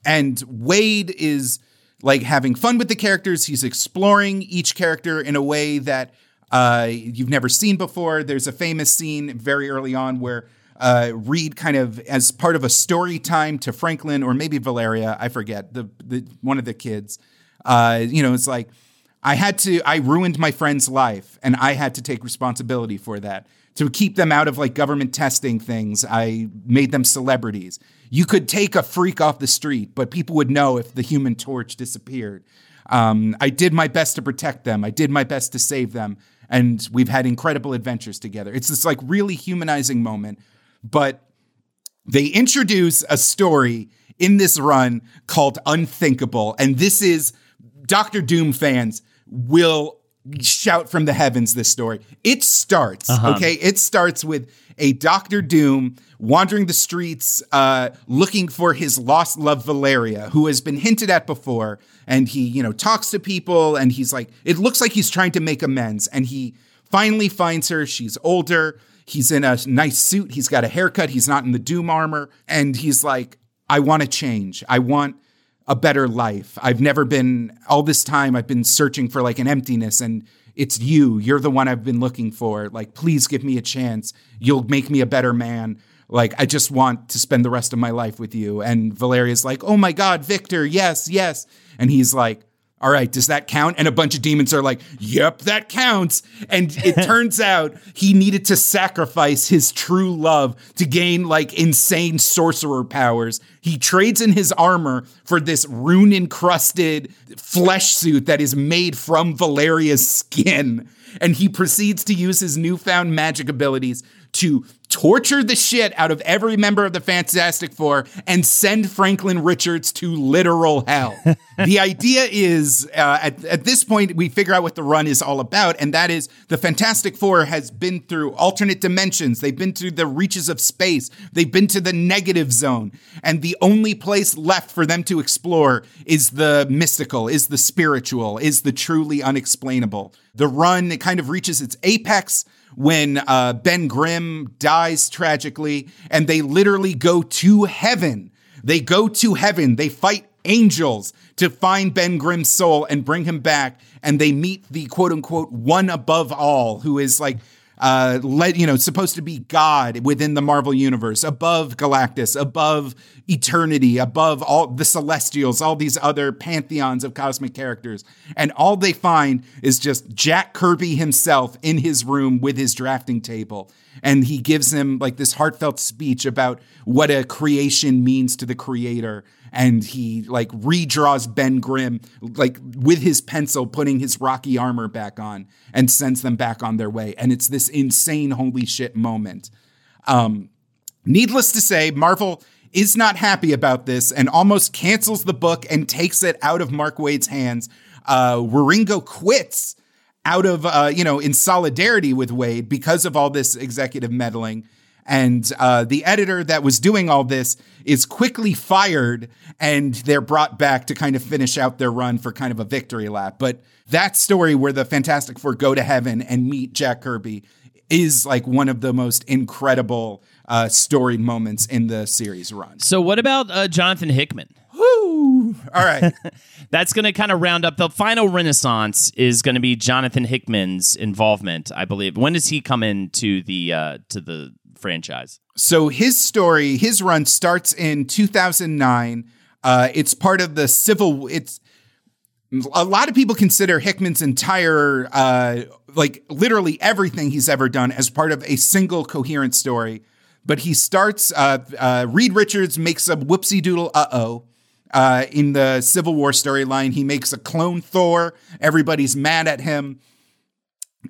and Waid is like having fun with the characters. He's exploring each character in a way that uh, you've never seen before. There's a famous scene very early on where uh, Reed kind of, as part of a story time to Franklin or maybe Valeria, I forget the, the one of the kids. Uh, you know, it's like I had to. I ruined my friend's life, and I had to take responsibility for that. To keep them out of like government testing things, I made them celebrities. You could take a freak off the street, but people would know if the human torch disappeared. Um, I did my best to protect them. I did my best to save them. And we've had incredible adventures together. It's this like really humanizing moment. But they introduce a story in this run called Unthinkable. And this is Doctor Doom fans will shout from the heavens this story. It starts, okay? It starts with a Doctor Doom wandering the streets uh, looking for his lost love Valeria, who has been hinted at before. And he, you know, talks to people and he's like, it looks like he's trying to make amends. And he finally finds her. She's older. He's in a nice suit. He's got a haircut. He's not in the Doom armor. And he's like, I want to change. I want a better life. I've never been, all this time, I've been searching for like an emptiness, and it's you. You're the one I've been looking for. Like, please give me a chance. You'll make me a better man. Like, I just want to spend the rest of my life with you. And Valeria's like, oh my God, Victor, yes, yes. And he's like, all right, does that count? And a bunch of demons are like, yep, that counts. And it turns out he needed to sacrifice his true love to gain like insane sorcerer powers. He trades in his armor for this rune encrusted flesh suit that is made from Valeria's skin. And he proceeds to use his newfound magic abilities to torture the shit out of every member of the Fantastic Four and send Franklin Richards to literal hell. the idea is uh, at, at this point, we figure out what the run is all about, and that is the Fantastic Four has been through alternate dimensions, they've been through the reaches of space, they've been to the negative zone, and the only place left for them to explore is the mystical, is the spiritual, is the truly unexplainable. The run, it kind of reaches its apex when uh, Ben Grimm dies tragically, and they literally go to heaven. They go to heaven. They fight angels to find Ben Grimm's soul and bring him back. And they meet the quote unquote one above all, who is like uh, let you know, supposed to be God within the Marvel universe, above Galactus, above eternity, above all the Celestials, all these other pantheons of cosmic characters, and all they find is just Jack Kirby himself in his room with his drafting table, and he gives him like this heartfelt speech about what a creation means to the creator and he like redraws Ben Grimm like with his pencil, putting his rocky armor back on, and sends them back on their way. And it's this insane holy shit moment. Um, needless to say, Marvel is not happy about this and almost cancels the book and takes it out of Mark Waid's hands. Uh, Wieringo quits out of uh, you know in solidarity with Waid because of all this executive meddling. And uh, the editor that was doing all this is quickly fired, and they're brought back to kind of finish out their run for kind of a victory lap. But that story where the Fantastic Four go to heaven and meet Jack Kirby is like one of the most incredible uh, storied moments in the series run. So, what about uh, Jonathan Hickman? Woo! All right. That's going to kind of round up the final renaissance. Is going to be Jonathan Hickman's involvement, I believe. When does he come into the uh, to the franchise? So his story, his run starts in 2009. Uh, it's part of the civil. It's a lot of people consider Hickman's entire, uh, like literally everything he's ever done, as part of a single coherent story. But he starts. Uh, uh Reed Richards makes a whoopsie doodle. Uh oh. Uh, in the Civil War storyline, he makes a clone Thor. Everybody's mad at him.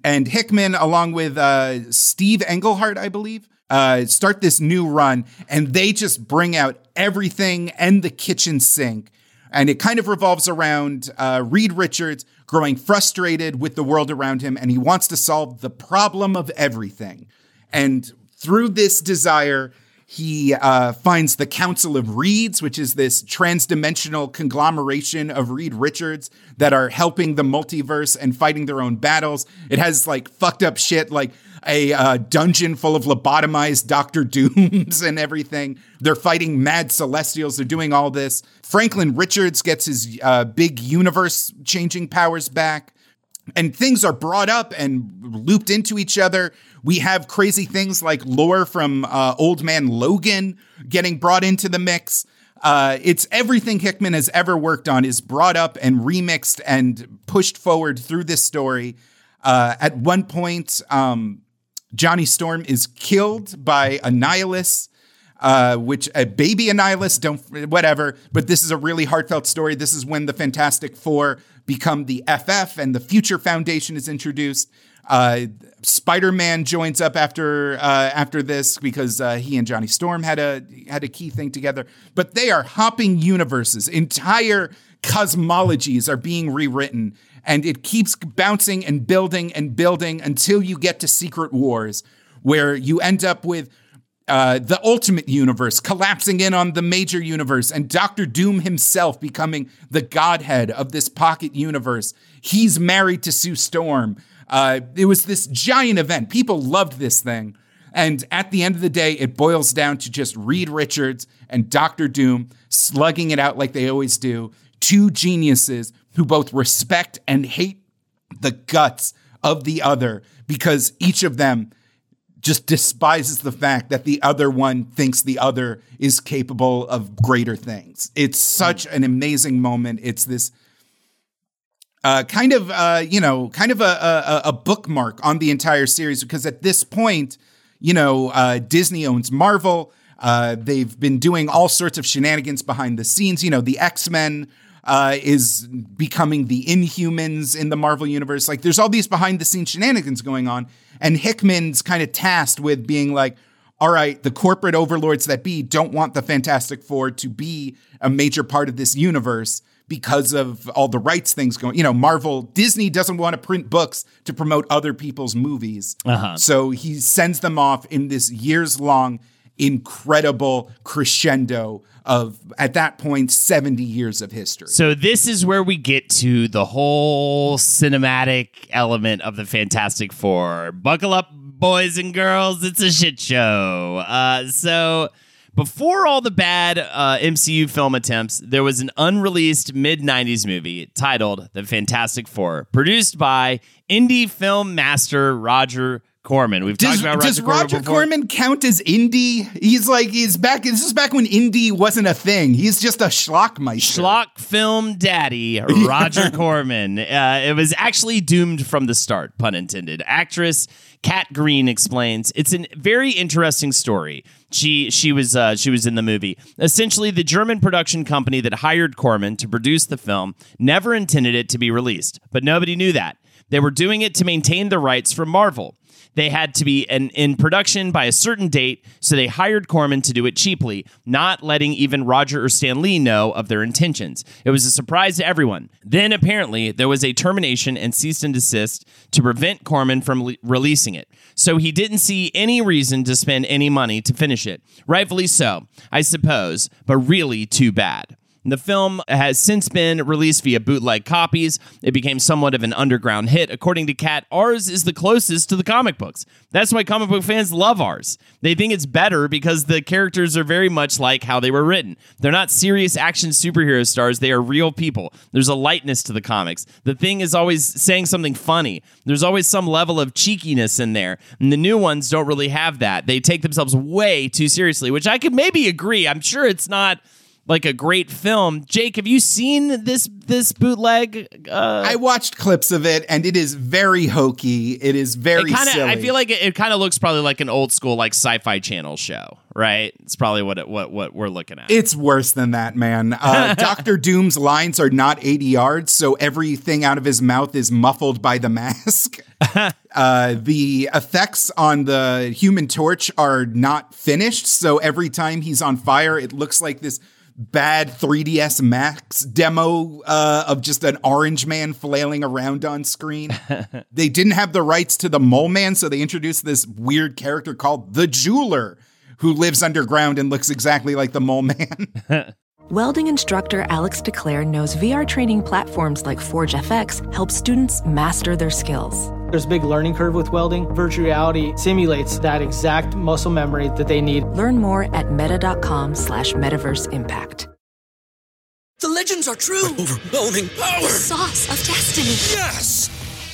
And Hickman, along with uh, Steve Englehart, I believe, uh, start this new run, and they just bring out everything and the kitchen sink. And it kind of revolves around uh, Reed Richards growing frustrated with the world around him, and he wants to solve the problem of everything. And through this desire, he uh, finds the Council of Reeds, which is this transdimensional conglomeration of Reed Richards that are helping the multiverse and fighting their own battles. It has like fucked up shit like a uh, dungeon full of lobotomized Doctor Dooms and everything. They're fighting mad celestials. They're doing all this. Franklin Richards gets his uh, big universe changing powers back. And things are brought up and looped into each other. We have crazy things like lore from uh, Old Man Logan getting brought into the mix. Uh, it's everything Hickman has ever worked on is brought up and remixed and pushed forward through this story. Uh, at one point, um, Johnny Storm is killed by Annihilus, uh, which a baby Annihilus, don't whatever. But this is a really heartfelt story. This is when the Fantastic Four become the FF and the Future Foundation is introduced. Uh, Spider Man joins up after uh, after this because uh, he and Johnny Storm had a had a key thing together. But they are hopping universes. Entire cosmologies are being rewritten and it keeps bouncing and building and building until you get to Secret Wars, where you end up with uh, the Ultimate Universe collapsing in on the major universe, and Doctor Doom himself becoming the godhead of this pocket universe. He's married to Sue Storm. Uh, it was this giant event. People loved this thing. And at the end of the day, it boils down to just Reed Richards and Doctor Doom slugging it out like they always do. Two geniuses who both respect and hate the guts of the other because each of them just despises the fact that the other one thinks the other is capable of greater things. It's such an amazing moment. It's this uh, kind of, uh, you know, kind of a, a, a, bookmark on the entire series because at this point, you know, uh, Disney owns Marvel. Uh, they've been doing all sorts of shenanigans behind the scenes. You know, the X Men uh, is becoming the Inhumans in the Marvel universe. Like, there's all these behind the scenes shenanigans going on, and Hickman's kind of tasked with being like, all right, the corporate overlords that be don't want the Fantastic Four to be a major part of this universe because of all the rights things going. You know, Marvel, Disney doesn't want to print books to promote other people's movies. Uh-huh. So he sends them off in this years long, incredible crescendo of at that point 70 years of history. So this is where we get to the whole cinematic element of the Fantastic Four. Buckle up, boys and girls, it's a shit show. Uh, so before all the bad uh, MCU film attempts, there was an unreleased mid 90s movie titled The Fantastic Four, produced by indie film master Roger Corman. We've Does, talked about does Roger, Roger Corman before. Corman count as indie? He's like he's back. This is back when indie wasn't a thing. He's just a schlockmeister. Schlock film daddy Roger Corman. Uh, it was actually doomed from the start, pun intended. Actress Kat Green explains it's a very interesting story. She she was uh, she was in the movie. Essentially, the German production company that hired Corman to produce the film never intended it to be released, but nobody knew that. They were doing it to maintain the rights from Marvel. They had to be in, in production by a certain date, so they hired Corman to do it cheaply, not letting even Roger or Stan Lee know of their intentions. It was a surprise to everyone. Then, apparently, there was a termination and cease and desist to prevent Corman from le- releasing it. So he didn't see any reason to spend any money to finish it. Rightfully so, I suppose, but really too bad. The film has since been released via bootleg copies. It became somewhat of an underground hit. According to Kat, ours is the closest to the comic books. That's why comic book fans love ours. They think it's better because the characters are very much like how they were written. They're not serious action superhero stars, they are real people. There's a lightness to the comics. The thing is always saying something funny. There's always some level of cheekiness in there. And the new ones don't really have that. They take themselves way too seriously, which I could maybe agree. I'm sure it's not like a great film. Jake, have you seen this this bootleg? Uh, I watched clips of it, and it is very hokey. It is very it kind of. silly. I feel like it, it kind of looks probably like an old school like sci-fi channel show, right? It's probably what it, what what we're looking at. It's worse than that, man. Uh, Doctor Doom's lines are not ADR'd, so everything out of his mouth is muffled by the mask. uh, the effects on the Human Torch are not finished, so every time he's on fire, it looks like this bad 3ds max demo uh, of just an orange man flailing around on screen they didn't have the rights to the mole man so they introduced this weird character called the jeweler who lives underground and looks exactly like the mole man Welding instructor Alex DeClaire knows VR training platforms like Forge FX help students master their skills. There's a big learning curve with welding. Virtual reality simulates that exact muscle memory that they need. Learn more at meta.com slash metaverse impact. The legends are true. Overwhelming power! The sauce of destiny. Yes!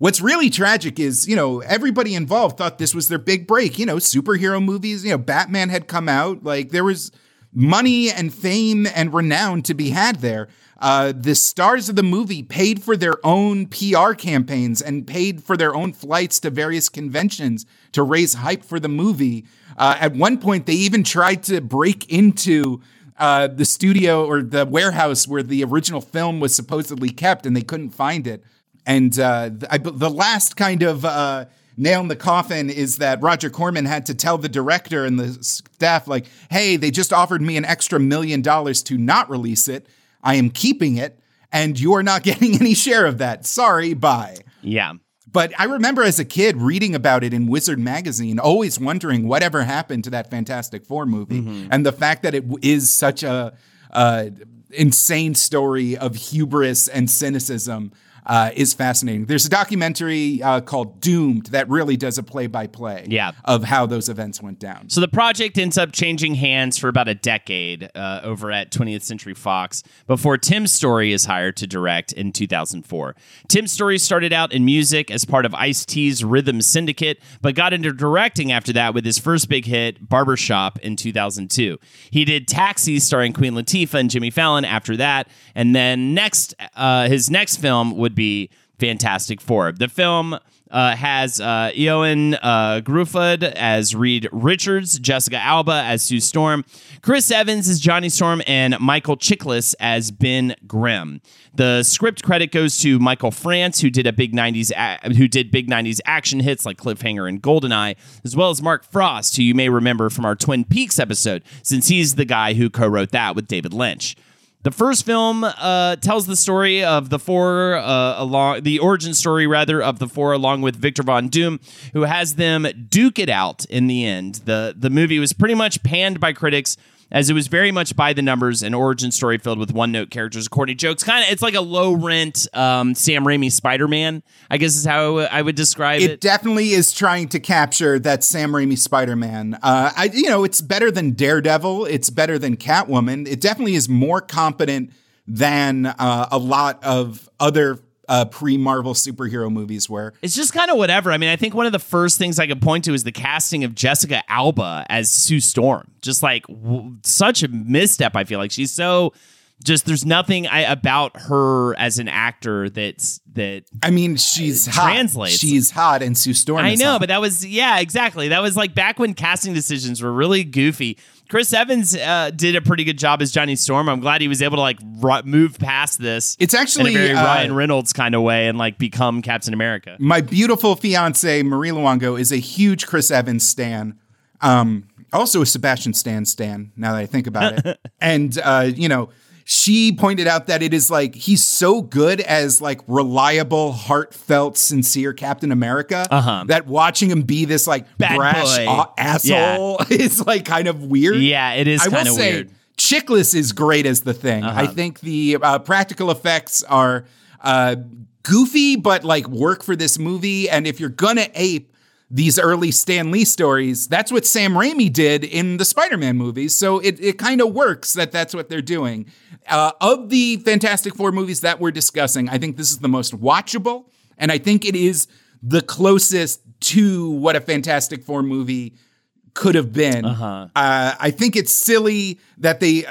What's really tragic is, you know, everybody involved thought this was their big break. You know, superhero movies, you know, Batman had come out. Like there was money and fame and renown to be had there. Uh, the stars of the movie paid for their own PR campaigns and paid for their own flights to various conventions to raise hype for the movie. Uh, at one point, they even tried to break into uh, the studio or the warehouse where the original film was supposedly kept, and they couldn't find it. And uh, I, the last kind of uh, nail in the coffin is that Roger Corman had to tell the director and the staff, like, hey, they just offered me an extra million dollars to not release it. I am keeping it, and you're not getting any share of that. Sorry, bye. yeah. But I remember as a kid reading about it in Wizard magazine, always wondering whatever happened to that Fantastic Four movie, and the fact that it is such a uh, insane story of hubris and cynicism uh, is fascinating. There's a documentary uh, called Doomed that really does a play by play of how those events went down. So the project ends up changing hands for about a decade uh, over at 20th Century Fox before Tim Story is hired to direct in 2004. Tim Story started out in music as part of Ice T's Rhythm Syndicate, but got into directing after that with his first big hit, Barbershop, in 2002. He did Taxi, starring Queen Latifah and Jimmy Fallon after that, and then next, uh, his next film would be Fantastic Four. The film uh, has uh, Eoin uh, Gruffudd as Reed Richards, Jessica Alba as Sue Storm, Chris Evans as Johnny Storm, and Michael Chiklis as Ben Grimm. The script credit goes to Michael France, who did a big '90s a- who did big '90s action hits like Cliffhanger and Goldeneye, as well as Mark Frost, who you may remember from our Twin Peaks episode, since he's the guy who co-wrote that with David Lynch. The first film uh, tells the story of the four, uh, along the origin story rather of the four, along with Victor Von Doom, who has them duke it out in the end. the The movie was pretty much panned by critics as it was very much by the numbers an origin story filled with one note characters, corny jokes. Kind of, it's like a low rent um, Sam Raimi Spider Man. I guess is how I would describe it. It definitely is trying to capture that Sam Raimi Spider Man. Uh, I, you know, it's better than Daredevil. It's better than Catwoman. It definitely is more competent than uh, a lot of other uh, pre Marvel superhero movies were. It's just kind of whatever. I mean, I think one of the first things I could point to is the casting of Jessica Alba as Sue Storm. Just like w- such a misstep. I feel like she's so just there's nothing I, about her as an actor that's that I mean, she's hot. translates. She's hot, and Sue Storm. I know, hot. but that was yeah, exactly. That was like back when casting decisions were really goofy. Chris Evans uh, did a pretty good job as Johnny Storm. I'm glad he was able to like ru- move past this. It's actually, in a very uh, Ryan Reynolds kind of way and like become Captain America. my beautiful fiance Marie Luongo is a huge Chris Evans stan. Um, also a Sebastian Stan stan. Now that I think about it, and uh, you know, she pointed out that it is like he's so good as like reliable, heartfelt, sincere Captain America Uh-huh. that watching him be this like Bad brash asshole is like kind of weird. Yeah, it is I will kind of say, weird. Chiklis is great as the thing. I think the uh, practical effects are uh, goofy, but like work for this movie. And if you're gonna ape these early Stan Lee stories, that's what Sam Raimi did in the Spider-Man movies. So it it kind of works that that's what they're doing. Uh, of the Fantastic Four movies that we're discussing, I think this is the most watchable, and I think it is the closest to what a Fantastic Four movie could have been. Uh-huh. I think it's silly that they,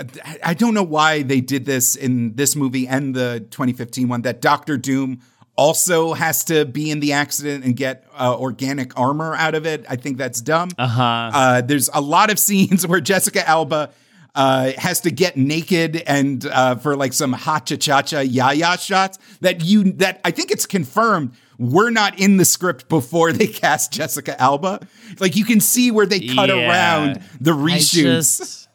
I don't know why they did this in this movie and the 2015 one, that Doctor Doom also has to be in the accident and get uh, organic armor out of it. I think that's dumb. Uh-huh. Uh, there's a lot of scenes where Jessica Alba uh, has to get naked and uh, for like some ha cha cha cha ya ya shots that you that I think it's confirmed were not in the script before they cast Jessica Alba. Like you can see where they cut Yeah. around the reshoots. just-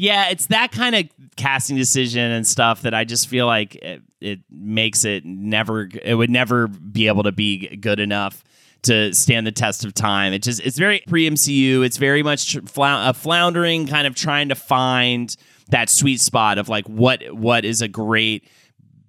yeah, it's that kind of casting decision and stuff that I just feel like it, it makes it never. It would never be able to be good enough to stand the test of time. It just it's very pre MCU. It's very much a uh, floundering, kind of trying to find that sweet spot of like what what is a great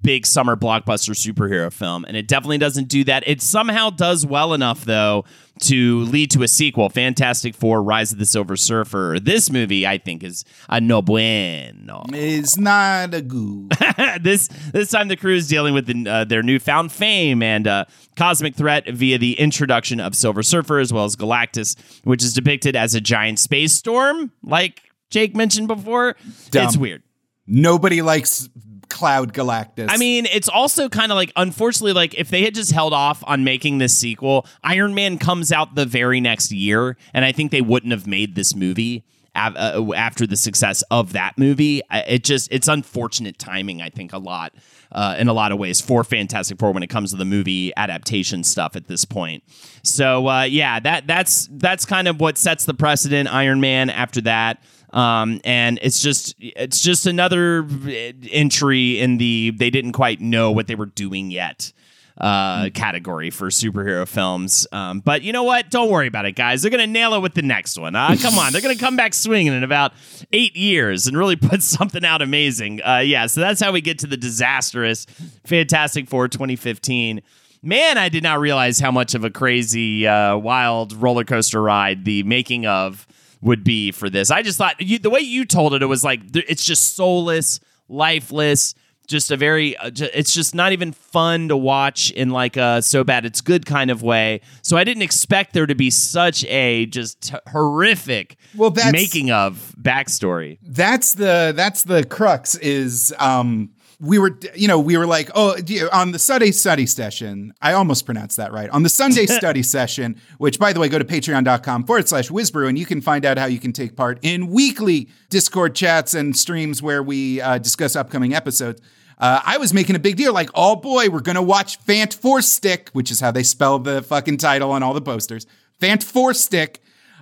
big summer blockbuster superhero film and it definitely doesn't do that. It somehow does well enough though to lead to a sequel fantastic four rise of the silver surfer. This movie i think is a no bueno. It's not a good. this this time the crew is dealing with the, uh, their newfound fame and uh, cosmic threat via the introduction of silver surfer as well as galactus which is depicted as a giant space storm like jake mentioned before. Dumb. it's weird. Nobody likes Cloud Galactus. I mean, it's also kind of like, unfortunately, like if they had just held off on making this sequel, Iron Man comes out the very next year, and I think they wouldn't have made this movie uh, after the success of that movie. It just, it's unfortunate timing. I think a lot, uh, in a lot of ways, for Fantastic Four when it comes to the movie adaptation stuff at this point. So uh, yeah, that that's that's kind of what sets the precedent. Iron Man after that um, and it's just it's just another entry in the they didn't quite know what they were doing yet uh, category for superhero films. Um, but you know what? Don't worry about it, guys. They're gonna nail it with the next one. Uh, come on, they're gonna come back swinging in about eight years and really put something out amazing. Uh, yeah, so that's how we get to the disastrous Fantastic Four 2015. Man, I did not realize how much of a crazy, uh, wild roller coaster ride the making of would be for this. I just thought you, the way you told it, it was like it's just soulless, lifeless, just a very. Uh, it's just not even fun to watch in like a so bad it's good kind of way. So I didn't expect there to be such a just horrific Well, that's- making of backstory. that's the that's the crux is um we were you know we were like oh you- on the sunday study session i almost pronounced that right on the sunday study session which by the way go to patreon.com forward slash WizBru and you can find out how you can take part in weekly discord chats and streams where we uh, discuss upcoming episodes uh, I was making a big deal, like, oh boy, we're gonna watch Fant Four Stick, which is how they spell the fucking title on all the posters. Fant Four Stick,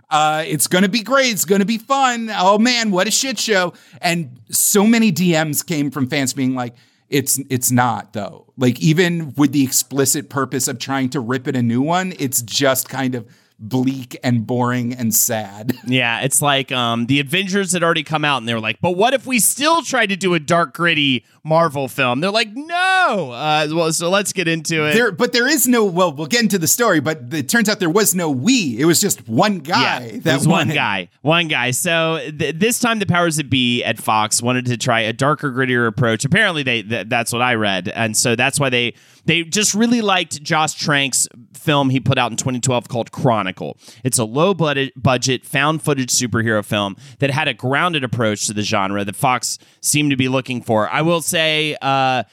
Uh, it's going to be great. It's going to be fun. Oh man, what a shit show. And so many DMs came from fans being like, it's it's not though. Like even with the explicit purpose of trying to rip it a new one, it's just kind of bleak and boring and sad. Yeah, it's like um, the Avengers had already come out, and they were like, "But what if we still tried to do a dark, gritty Marvel film?" They're like, "No." Uh, well, so let's get into it. There, but there is no. Well, we'll get into the story, but it turns out there was no we. It was just one guy. Yeah, that was one guy, one guy. So th- this time, the powers that be at Fox wanted to try a darker, grittier approach. Apparently, they th- that's what I read, and so that's why they they just really liked Josh Trank's film he put out in 2012 called Chronicle. It's a low budget, found footage superhero film that had a grounded approach to the genre that Fox seemed to be looking for. I will say. Uh,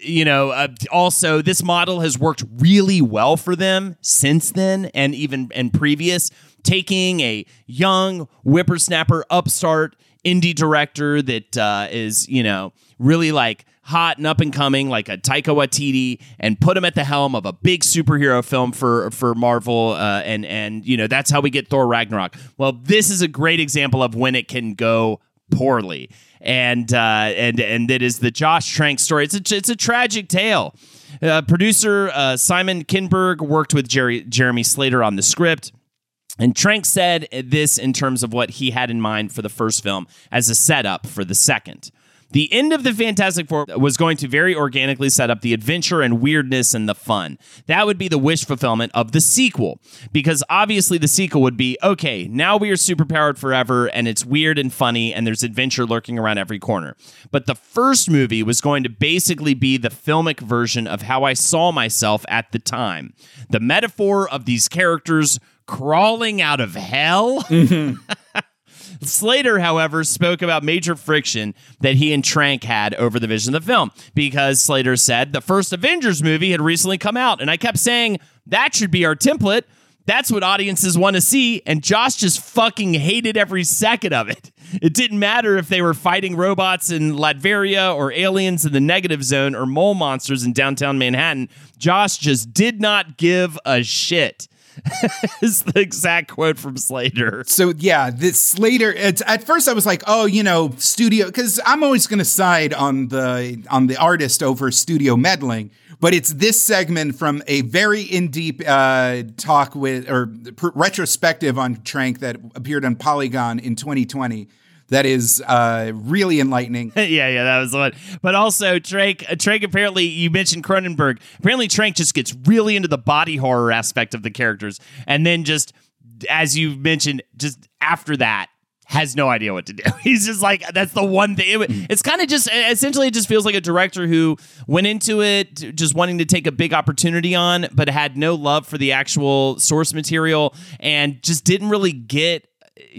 you know, uh, also this model has worked really well for them since then and even and previous. Taking a young whippersnapper, upstart indie director that uh, is, you know, really like hot and up and coming, like a Taika Waititi, and put him at the helm of a big superhero film for for Marvel, uh, and and you know that's how we get Thor Ragnarok. Well, this is a great example of when it can go poorly and uh, and and that is the Josh Trank story. It's a it's a tragic tale. Uh, producer uh, Simon Kinberg worked with Jerry, Jeremy Slater on the script. And Trank said this in terms of what he had in mind for the first film as a setup for the second. The end of the Fantastic Four was going to very organically set up the adventure and weirdness and the fun. That would be the wish fulfillment of the sequel. Because obviously, the sequel would be okay, now we are superpowered forever and it's weird and funny and there's adventure lurking around every corner. But the first movie was going to basically be the filmic version of how I saw myself at the time. The metaphor of these characters crawling out of hell. Slater, however, spoke about major friction that he and Trank had over the vision of the film because Slater said the first Avengers movie had recently come out, and I kept saying that should be our template. That's what audiences want to see, and Josh just fucking hated every second of it. It didn't matter if they were fighting robots in Latveria or aliens in the negative zone or mole monsters in downtown Manhattan. Josh just did not give a shit. is the exact quote from Slater. So yeah, this Slater. It's at first I was like, oh, you know, studio, because I'm always going to side on the on the artist over studio meddling. But it's this segment from a very in deep uh, talk with or pr- retrospective on Trank that appeared on Polygon in 2020. That is uh, really enlightening. yeah, yeah, that was the one. But also, Trank, uh, Trank apparently, you mentioned Cronenberg. Apparently, Trank just gets really into the body horror aspect of the characters. And then just, as you mentioned, just after that, has no idea what to do. He's just like, that's the one thing. It- it's kind of just, essentially, it just feels like a director who went into it just wanting to take a big opportunity on, but had no love for the actual source material and just didn't really get.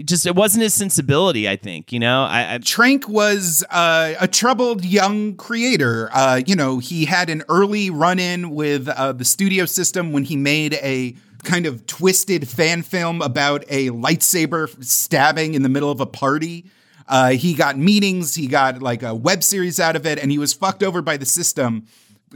Just it wasn't his sensibility, I think. You know, I, I Trank was uh, a troubled young creator. Uh, you know, he had an early run in with uh, the studio system when he made a kind of twisted fan film about a lightsaber stabbing in the middle of a party. Uh, he got meetings, he got like a web series out of it, and he was fucked over by the system.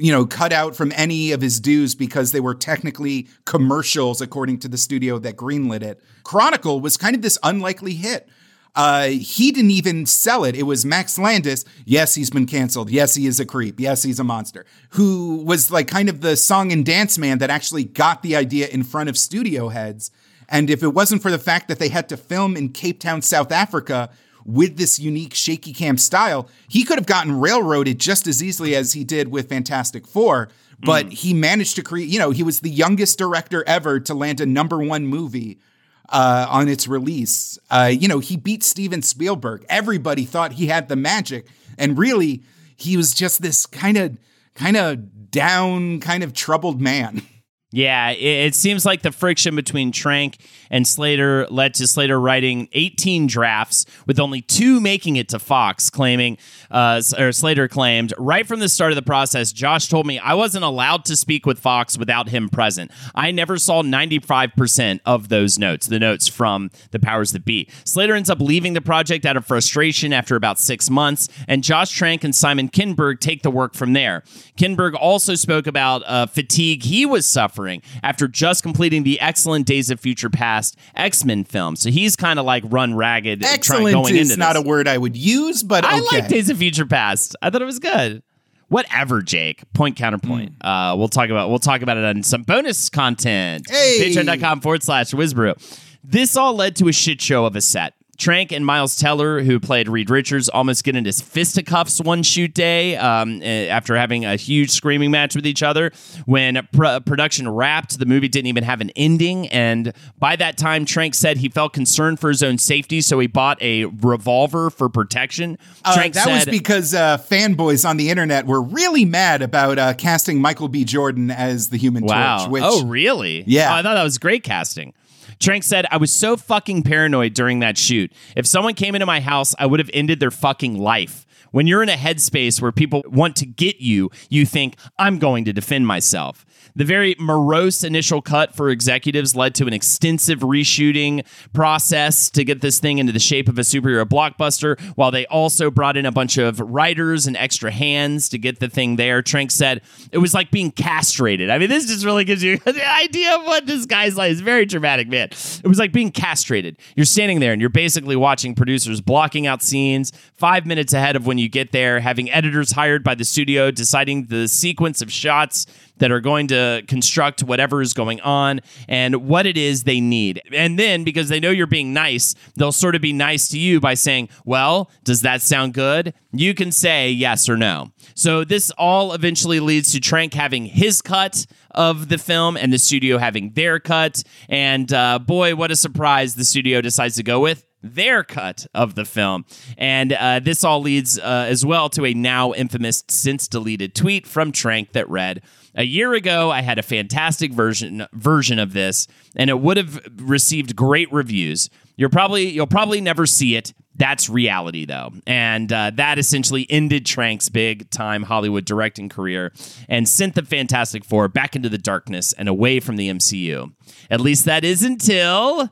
You know, cut out from any of his dues because they were technically commercials, according to the studio that greenlit it. Chronicle was kind of this unlikely hit. Uh, he didn't even sell it. It was Max Landis. Yes, he's been canceled. Yes, he is a creep. Yes, he's a monster. Who was like kind of the song and dance man that actually got the idea in front of studio heads. And if it wasn't for the fact that they had to film in Cape Town, South Africa, with this unique shaky cam style, he could have gotten railroaded just as easily as he did with Fantastic Four. But he managed to create, you know, he was the youngest director ever to land a number one movie uh, on its release. Uh, you know, he beat Steven Spielberg. Everybody thought he had the magic, and really, he was just this kind of, kind of down, kind of troubled man. Yeah, it, it seems like the friction between Trank and Slater led to Slater writing 18 drafts, with only two making it to Fox, claiming, uh, or Slater claimed, right from the start of the process, Josh told me I wasn't allowed to speak with Fox without him present. I never saw 95% of those notes, the notes from the powers that be. Slater ends up leaving the project out of frustration after about six months, and Josh Trank and Simon Kinberg take the work from there. Kinberg also spoke about uh, fatigue he was suffering suffering after just completing the excellent Days of Future Past X Men film. So he's kind of like run ragged. Excellent going is into not this. a word I would use, but okay. I like Days of Future Past. I thought it was good. Whatever, Jake. Point counterpoint. Uh, we'll talk about we'll talk about it on some bonus content. Hey. Patreon.com forward slash WizBru. This all led to a shit show of a set. Trank and Miles Teller, who played Reed Richards, almost get into fisticuffs one shoot day um, eh, after having a huge screaming match with each other. When pr- production wrapped, the movie didn't even have an ending. And by that time, Trank said he felt concerned for his own safety, so he bought a revolver for protection. Uh, Trank that was because uh, fanboys on the internet were really mad about uh, casting Michael B. Jordan as the Human Wow. Torch. Which, oh, really? Yeah. Oh, I thought that was great casting. Trank said, I was so fucking paranoid during that shoot. If someone came into my house, I would have ended their fucking life. When you're in a headspace where people want to get you, you think, I'm going to defend myself. The very morose initial cut for executives led to an extensive reshooting process to get this thing into the shape of a superhero blockbuster, while they also brought in a bunch of writers and extra hands to get the thing there. Trank said it was like being castrated. I mean, this just really gives you the idea of what this guy's like. A very dramatic, man. It was like being castrated. You're standing there and you're basically watching producers blocking out scenes five minutes ahead of when you get there, having editors hired by the studio, deciding the sequence of shots that are going to construct whatever is going on and what it is they need. And then, because they know you're being nice, they'll sort of be nice to you by saying, Well, does that sound good? You can say yes or no. So, this all eventually leads to Trank having his cut of the film and the studio having their cut. And uh, boy, what a surprise the studio decides to go with their cut of the film. And uh, this all leads uh, as well to a now infamous, since deleted tweet from Trank that read, a year ago, I had a fantastic version version of this, and it would have received great reviews. You're probably you'll probably never see it. That's reality, though, and uh, that essentially ended Trank's big time Hollywood directing career and sent the Fantastic Four back into the darkness and away from the MCU. At least that is until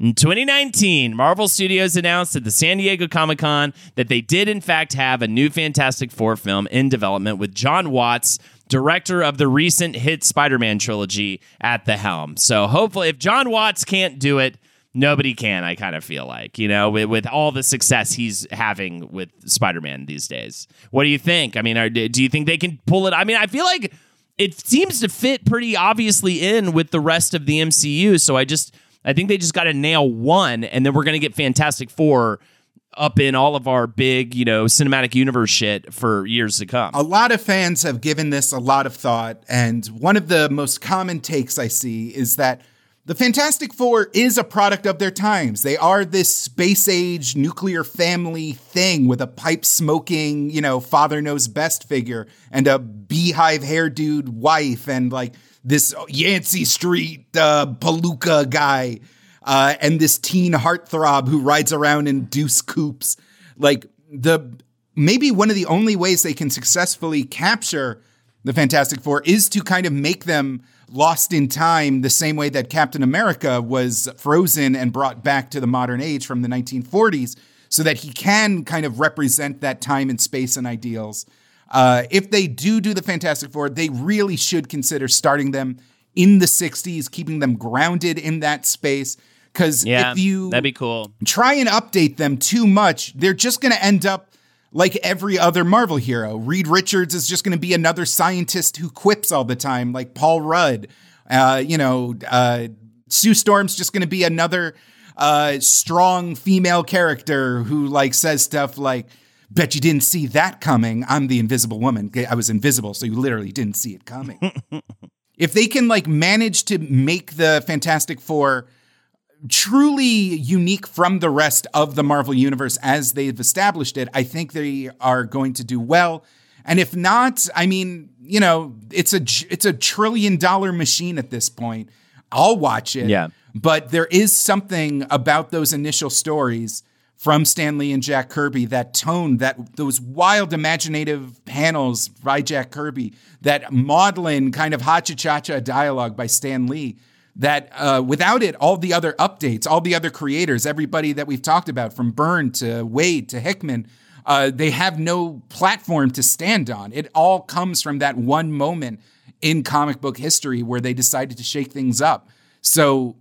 in 2019, Marvel Studios announced at the San Diego Comic Con that they did, in fact, have a new Fantastic Four film in development with John Watts, director of the recent hit Spider Man trilogy, at the helm. So hopefully, if John Watts can't do it, nobody can, I kind of feel like, you know, with, with all the success he's having with Spider Man these days. What do you think? I mean, are, do you think they can pull it? I mean, I feel like it seems to fit pretty obviously in with the rest of the MCU. So I just. I think they just got to nail one, and then we're going to get Fantastic Four up in all of our big, you know, cinematic universe shit for years to come. A lot of fans have given this a lot of thought, and one of the most common takes I see is that the Fantastic Four is a product of their times. They are this space age nuclear family thing with a pipe smoking, you know, father knows best figure and a beehive hair dude wife and like this Yancey Street uh, palooka guy uh, and this teen heartthrob who rides around in deuce coupes. Like the maybe one of the only ways they can successfully capture the Fantastic Four is to kind of make them lost in time the same way that Captain America was frozen and brought back to the modern age from the 1940s so that he can kind of represent that time and space and ideals. Uh, if they do do the Fantastic Four, they really should consider starting them in the 60s, keeping them grounded in that space. Because yeah, if you that'd be cool. try and update them too much, they're just going to end up like every other Marvel hero. Reed Richards is just going to be another scientist who quips all the time, like Paul Rudd. Uh, you know, uh, Sue Storm's just going to be another uh, strong female character who like says stuff like, "Bet you didn't see that coming. I'm the Invisible Woman. I was invisible, so you literally didn't see it coming." if they can like manage to make the Fantastic Four truly unique from the rest of the Marvel universe as they've established it, I think they are going to do well. And if not, I mean, you know, it's a it's a trillion dollar machine at this point. I'll watch it. Yeah. But there is something about those initial stories from Stan Lee and Jack Kirby, that tone, that those wild imaginative panels by Jack Kirby, that maudlin kind of hacha-cha-cha dialogue by Stan Lee, that uh, without it, all the other updates, all the other creators, everybody that we've talked about, from Byrne to Waid to Hickman, uh, they have no platform to stand on. It all comes from that one moment in comic book history where they decided to shake things up. So,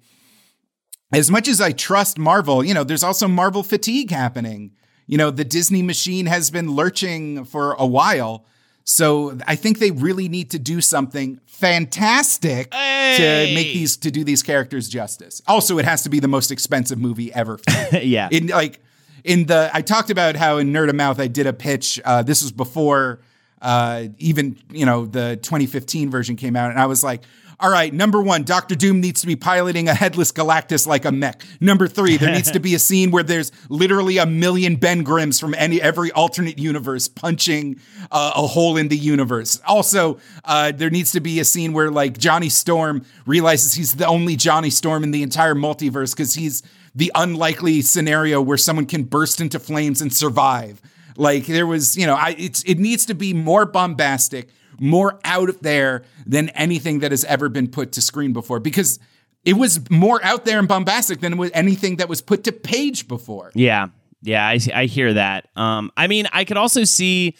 as much as I trust Marvel, you know, there's also Marvel fatigue happening. You know, the Disney machine has been lurching for a while. So I think they really need to do something fantastic Hey! to make these to do these characters justice. Also, it has to be the most expensive movie ever. yeah. in like in the I talked about how in Nerd of Mouth I did a pitch. Uh, this was before uh, even you know the 2015 version came out, and I was like. All right, number one, Doctor Doom needs to be piloting a headless Galactus like a mech. Number three, there needs to be a scene where there's literally a million Ben Grimms from any every alternate universe punching uh, a hole in the universe. Also, uh, there needs to be a scene where like Johnny Storm realizes he's the only Johnny Storm in the entire multiverse because he's the unlikely scenario where someone can burst into flames and survive. Like there was, you know, I, it's it needs to be more bombastic, more out there than anything that has ever been put to screen before because it was more out there and bombastic than was anything that was put to page before. Yeah, yeah, I, I hear that. Um, I mean, I could also see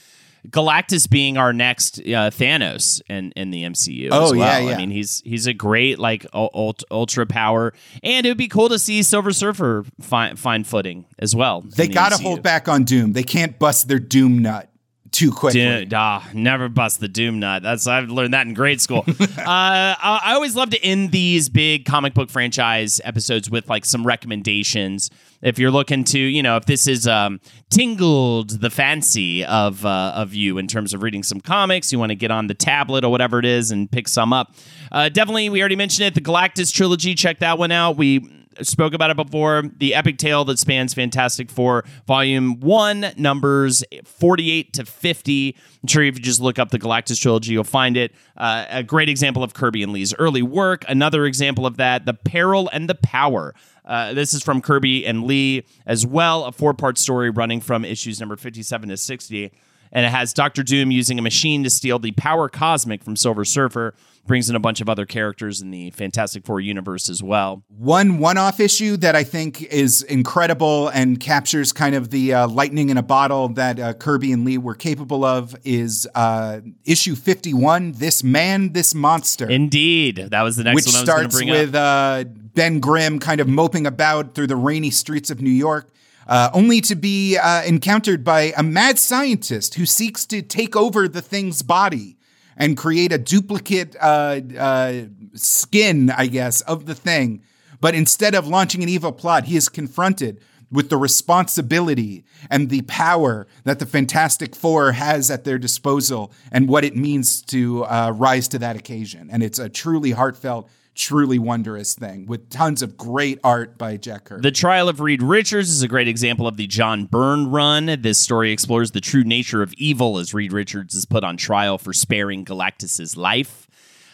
Galactus being our next uh, Thanos in, in the MCU. Oh, as yeah, well. yeah. I mean, he's he's a great like ult- ultra power, and it would be cool to see Silver Surfer find find footing as well. They the got to hold back on Doom. They can't bust their Doom nut too quickly. Ah, never bust the doom nut. That's I've learned that in grade school. uh, I, I always love to end these big comic book franchise episodes with like some recommendations. If you're looking to, you know, if this is um, tingled the fancy of uh, of you in terms of reading some comics, you want to get on the tablet or whatever it is and pick some up. Uh, definitely, we already mentioned it. The Galactus trilogy. Check that one out. We spoke about it before. The epic tale that spans Fantastic Four, Volume 1, numbers 48 to 50. I'm sure if you just look up the Galactus trilogy, you'll find it. Uh, a great example of Kirby and Lee's early work. Another example of that, The Peril and the Power. Uh, this is from Kirby and Lee as well, a four part story running from issues number 57 to 60 and it has Doctor Doom using a machine to steal the power cosmic from Silver Surfer. Brings in a bunch of other characters in the Fantastic Four universe as well. One one-off issue that I think is incredible and captures kind of the uh, lightning in a bottle that uh, Kirby and Lee were capable of is uh, issue 51, This Man, This Monster. Indeed, that was the next which one I was starts bring with uh, Ben Grimm kind of moping about through the rainy streets of New York, uh, only to be uh, encountered by a mad scientist who seeks to take over the thing's body and create a duplicate uh, uh, skin, I guess, of the thing. But instead of launching an evil plot, he is confronted with the responsibility and the power that the Fantastic Four has at their disposal and what it means to uh, rise to that occasion. And it's a truly heartfelt, truly wondrous thing with tons of great art by Jack Kirby. The Trial of Reed Richards is a great example of the John Byrne run. This story explores the true nature of evil as Reed Richards is put on trial for sparing Galactus's life.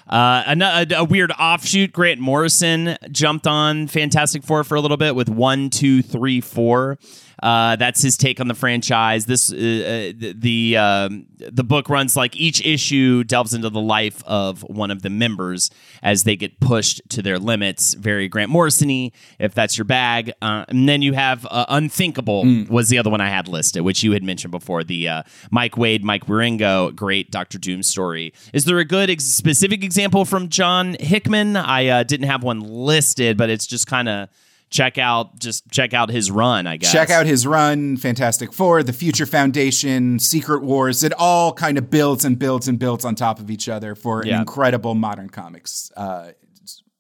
Uh, a, a, a weird offshoot. Grant Morrison jumped on Fantastic Four for a little bit with one, two, three, four. Uh, that's his take on the franchise. This uh, uh, the um, the book runs like each issue delves into the life of one of the members as they get pushed to their limits. Very Grant Morrison-y, if that's your bag. Uh, and then you have uh, Unthinkable was the other one I had listed, which you had mentioned before. The uh, Mike Waid, Mike Wieringo, great Doctor Doom story. Is there a good ex- specific example from John Hickman? I uh, didn't have one listed, but it's just kind of check out just check out his run. I guess Check out his run, Fantastic Four, The Future Foundation, Secret Wars. It all kind of builds and builds and builds on top of each other for Yeah. an incredible modern comics uh,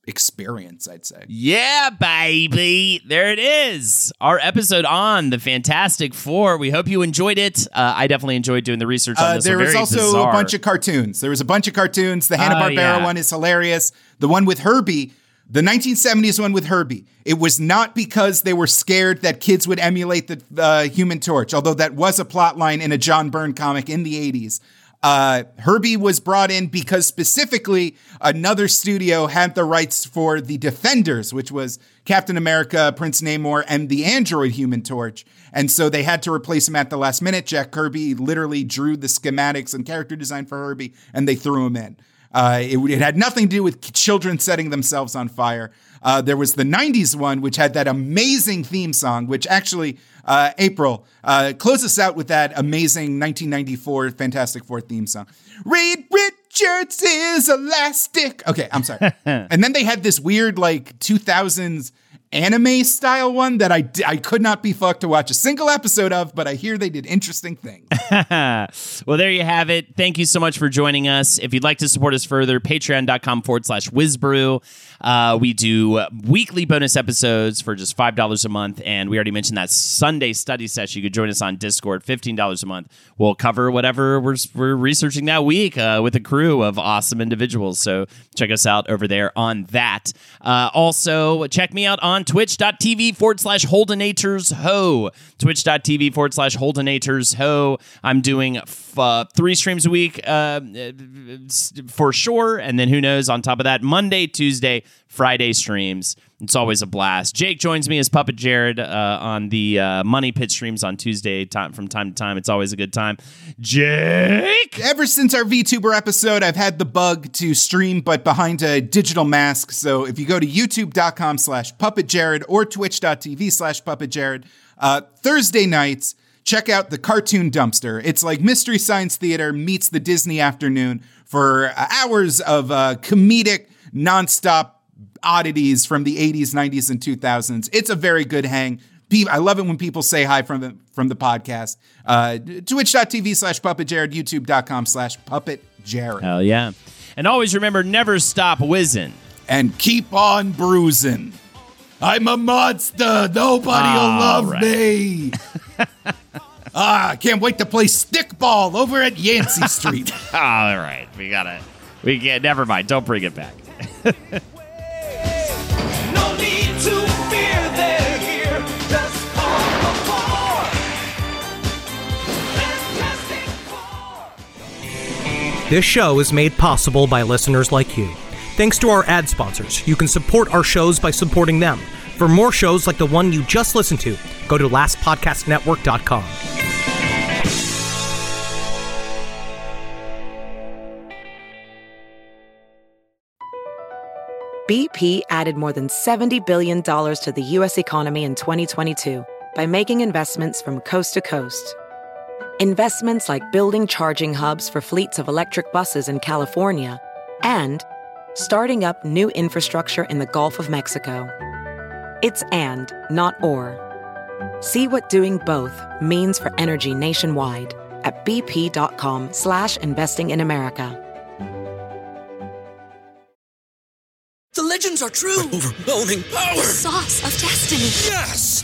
experience, I'd say. Yeah, baby. There it is. Our episode on the Fantastic Four. We hope you enjoyed it. Uh, I definitely enjoyed doing the research on Uh, this. there was also bizarre. a bunch of cartoons. There was a bunch of cartoons. The Hanna Barbera yeah. one is hilarious. The one with Herbie, the 1970s one with Herbie. It was not because they were scared that kids would emulate the uh, Human Torch, although that was a plot line in a John Byrne comic in the 80s. Uh, Herbie was brought in because specifically another studio had the rights for the Defenders, which was Captain America, Prince Namor, and the android Human Torch. And so they had to replace him at the last minute. Jack Kirby literally drew the schematics and character design for Herbie, and they threw him in. Uh, it, it had nothing to do with children setting themselves on fire. Uh, there was the 90s one, which had that amazing theme song, which actually, uh, April, uh, close us out with that amazing 1994 Fantastic Four theme song. Reed Richards is elastic. Okay, I'm sorry. and then they had this weird like 2000s anime style one that I I could not be fucked to watch a single episode of, but I hear they did interesting things. well, there you have it. Thank you so much for joining us. If you'd like to support us further, patreon.com forward slash WizBru. Uh, we do weekly bonus episodes for just $5 a month. And we already mentioned that Sunday study session. You could join us on Discord, $15 a month. We'll cover whatever we're, we're researching that week uh, with a crew of awesome individuals. So check us out over there on that. Uh, also, check me out on twitch.tv forward slash holdenators ho. Twitch.tv forward slash holdenators ho. I'm doing f- uh, three streams a week uh, for sure. And then who knows, on top of that, Monday, Tuesday, Friday streams. It's always a blast. Jake joins me as Puppet Jared uh, on the uh, Money Pit streams on Tuesday time, from time to time. It's always a good time. Jake! Ever since our VTuber episode, I've had the bug to stream, but behind a digital mask. So if you go to youtube.com slash puppetjared or twitch.tv slash puppetjared, uh, Thursday nights, check out the Cartoon Dumpster. It's like Mystery Science Theater meets the Disney afternoon for uh, hours of uh, comedic, nonstop oddities from the 80s, 90s, and 2000s. It's a very good hang. I love it when people say hi from the from the podcast. Uh, Twitch.tv slash puppet jared, youtube.com slash puppet jared. Hell yeah. And always remember never stop whizzing. And keep on bruising. I'm a monster. Nobody will love right. me. ah, I can't wait to play stickball over at Yancey Street. All right. We got to, we get, never mind. Don't bring it back. This show is made possible by listeners like you. Thanks to our ad sponsors, you can support our shows by supporting them. For more shows like the one you just listened to, go to lastpodcastnetwork.com. BP added more than $70 billion to the U.S. economy in 2022 by making investments from coast to coast. Investments like building charging hubs for fleets of electric buses in California and starting up new infrastructure in the Gulf of Mexico. It's and, not or. See what doing both means for energy nationwide at bp.com slash investing in America. The legends are true. Overwhelming power! The sauce of destiny. Yes!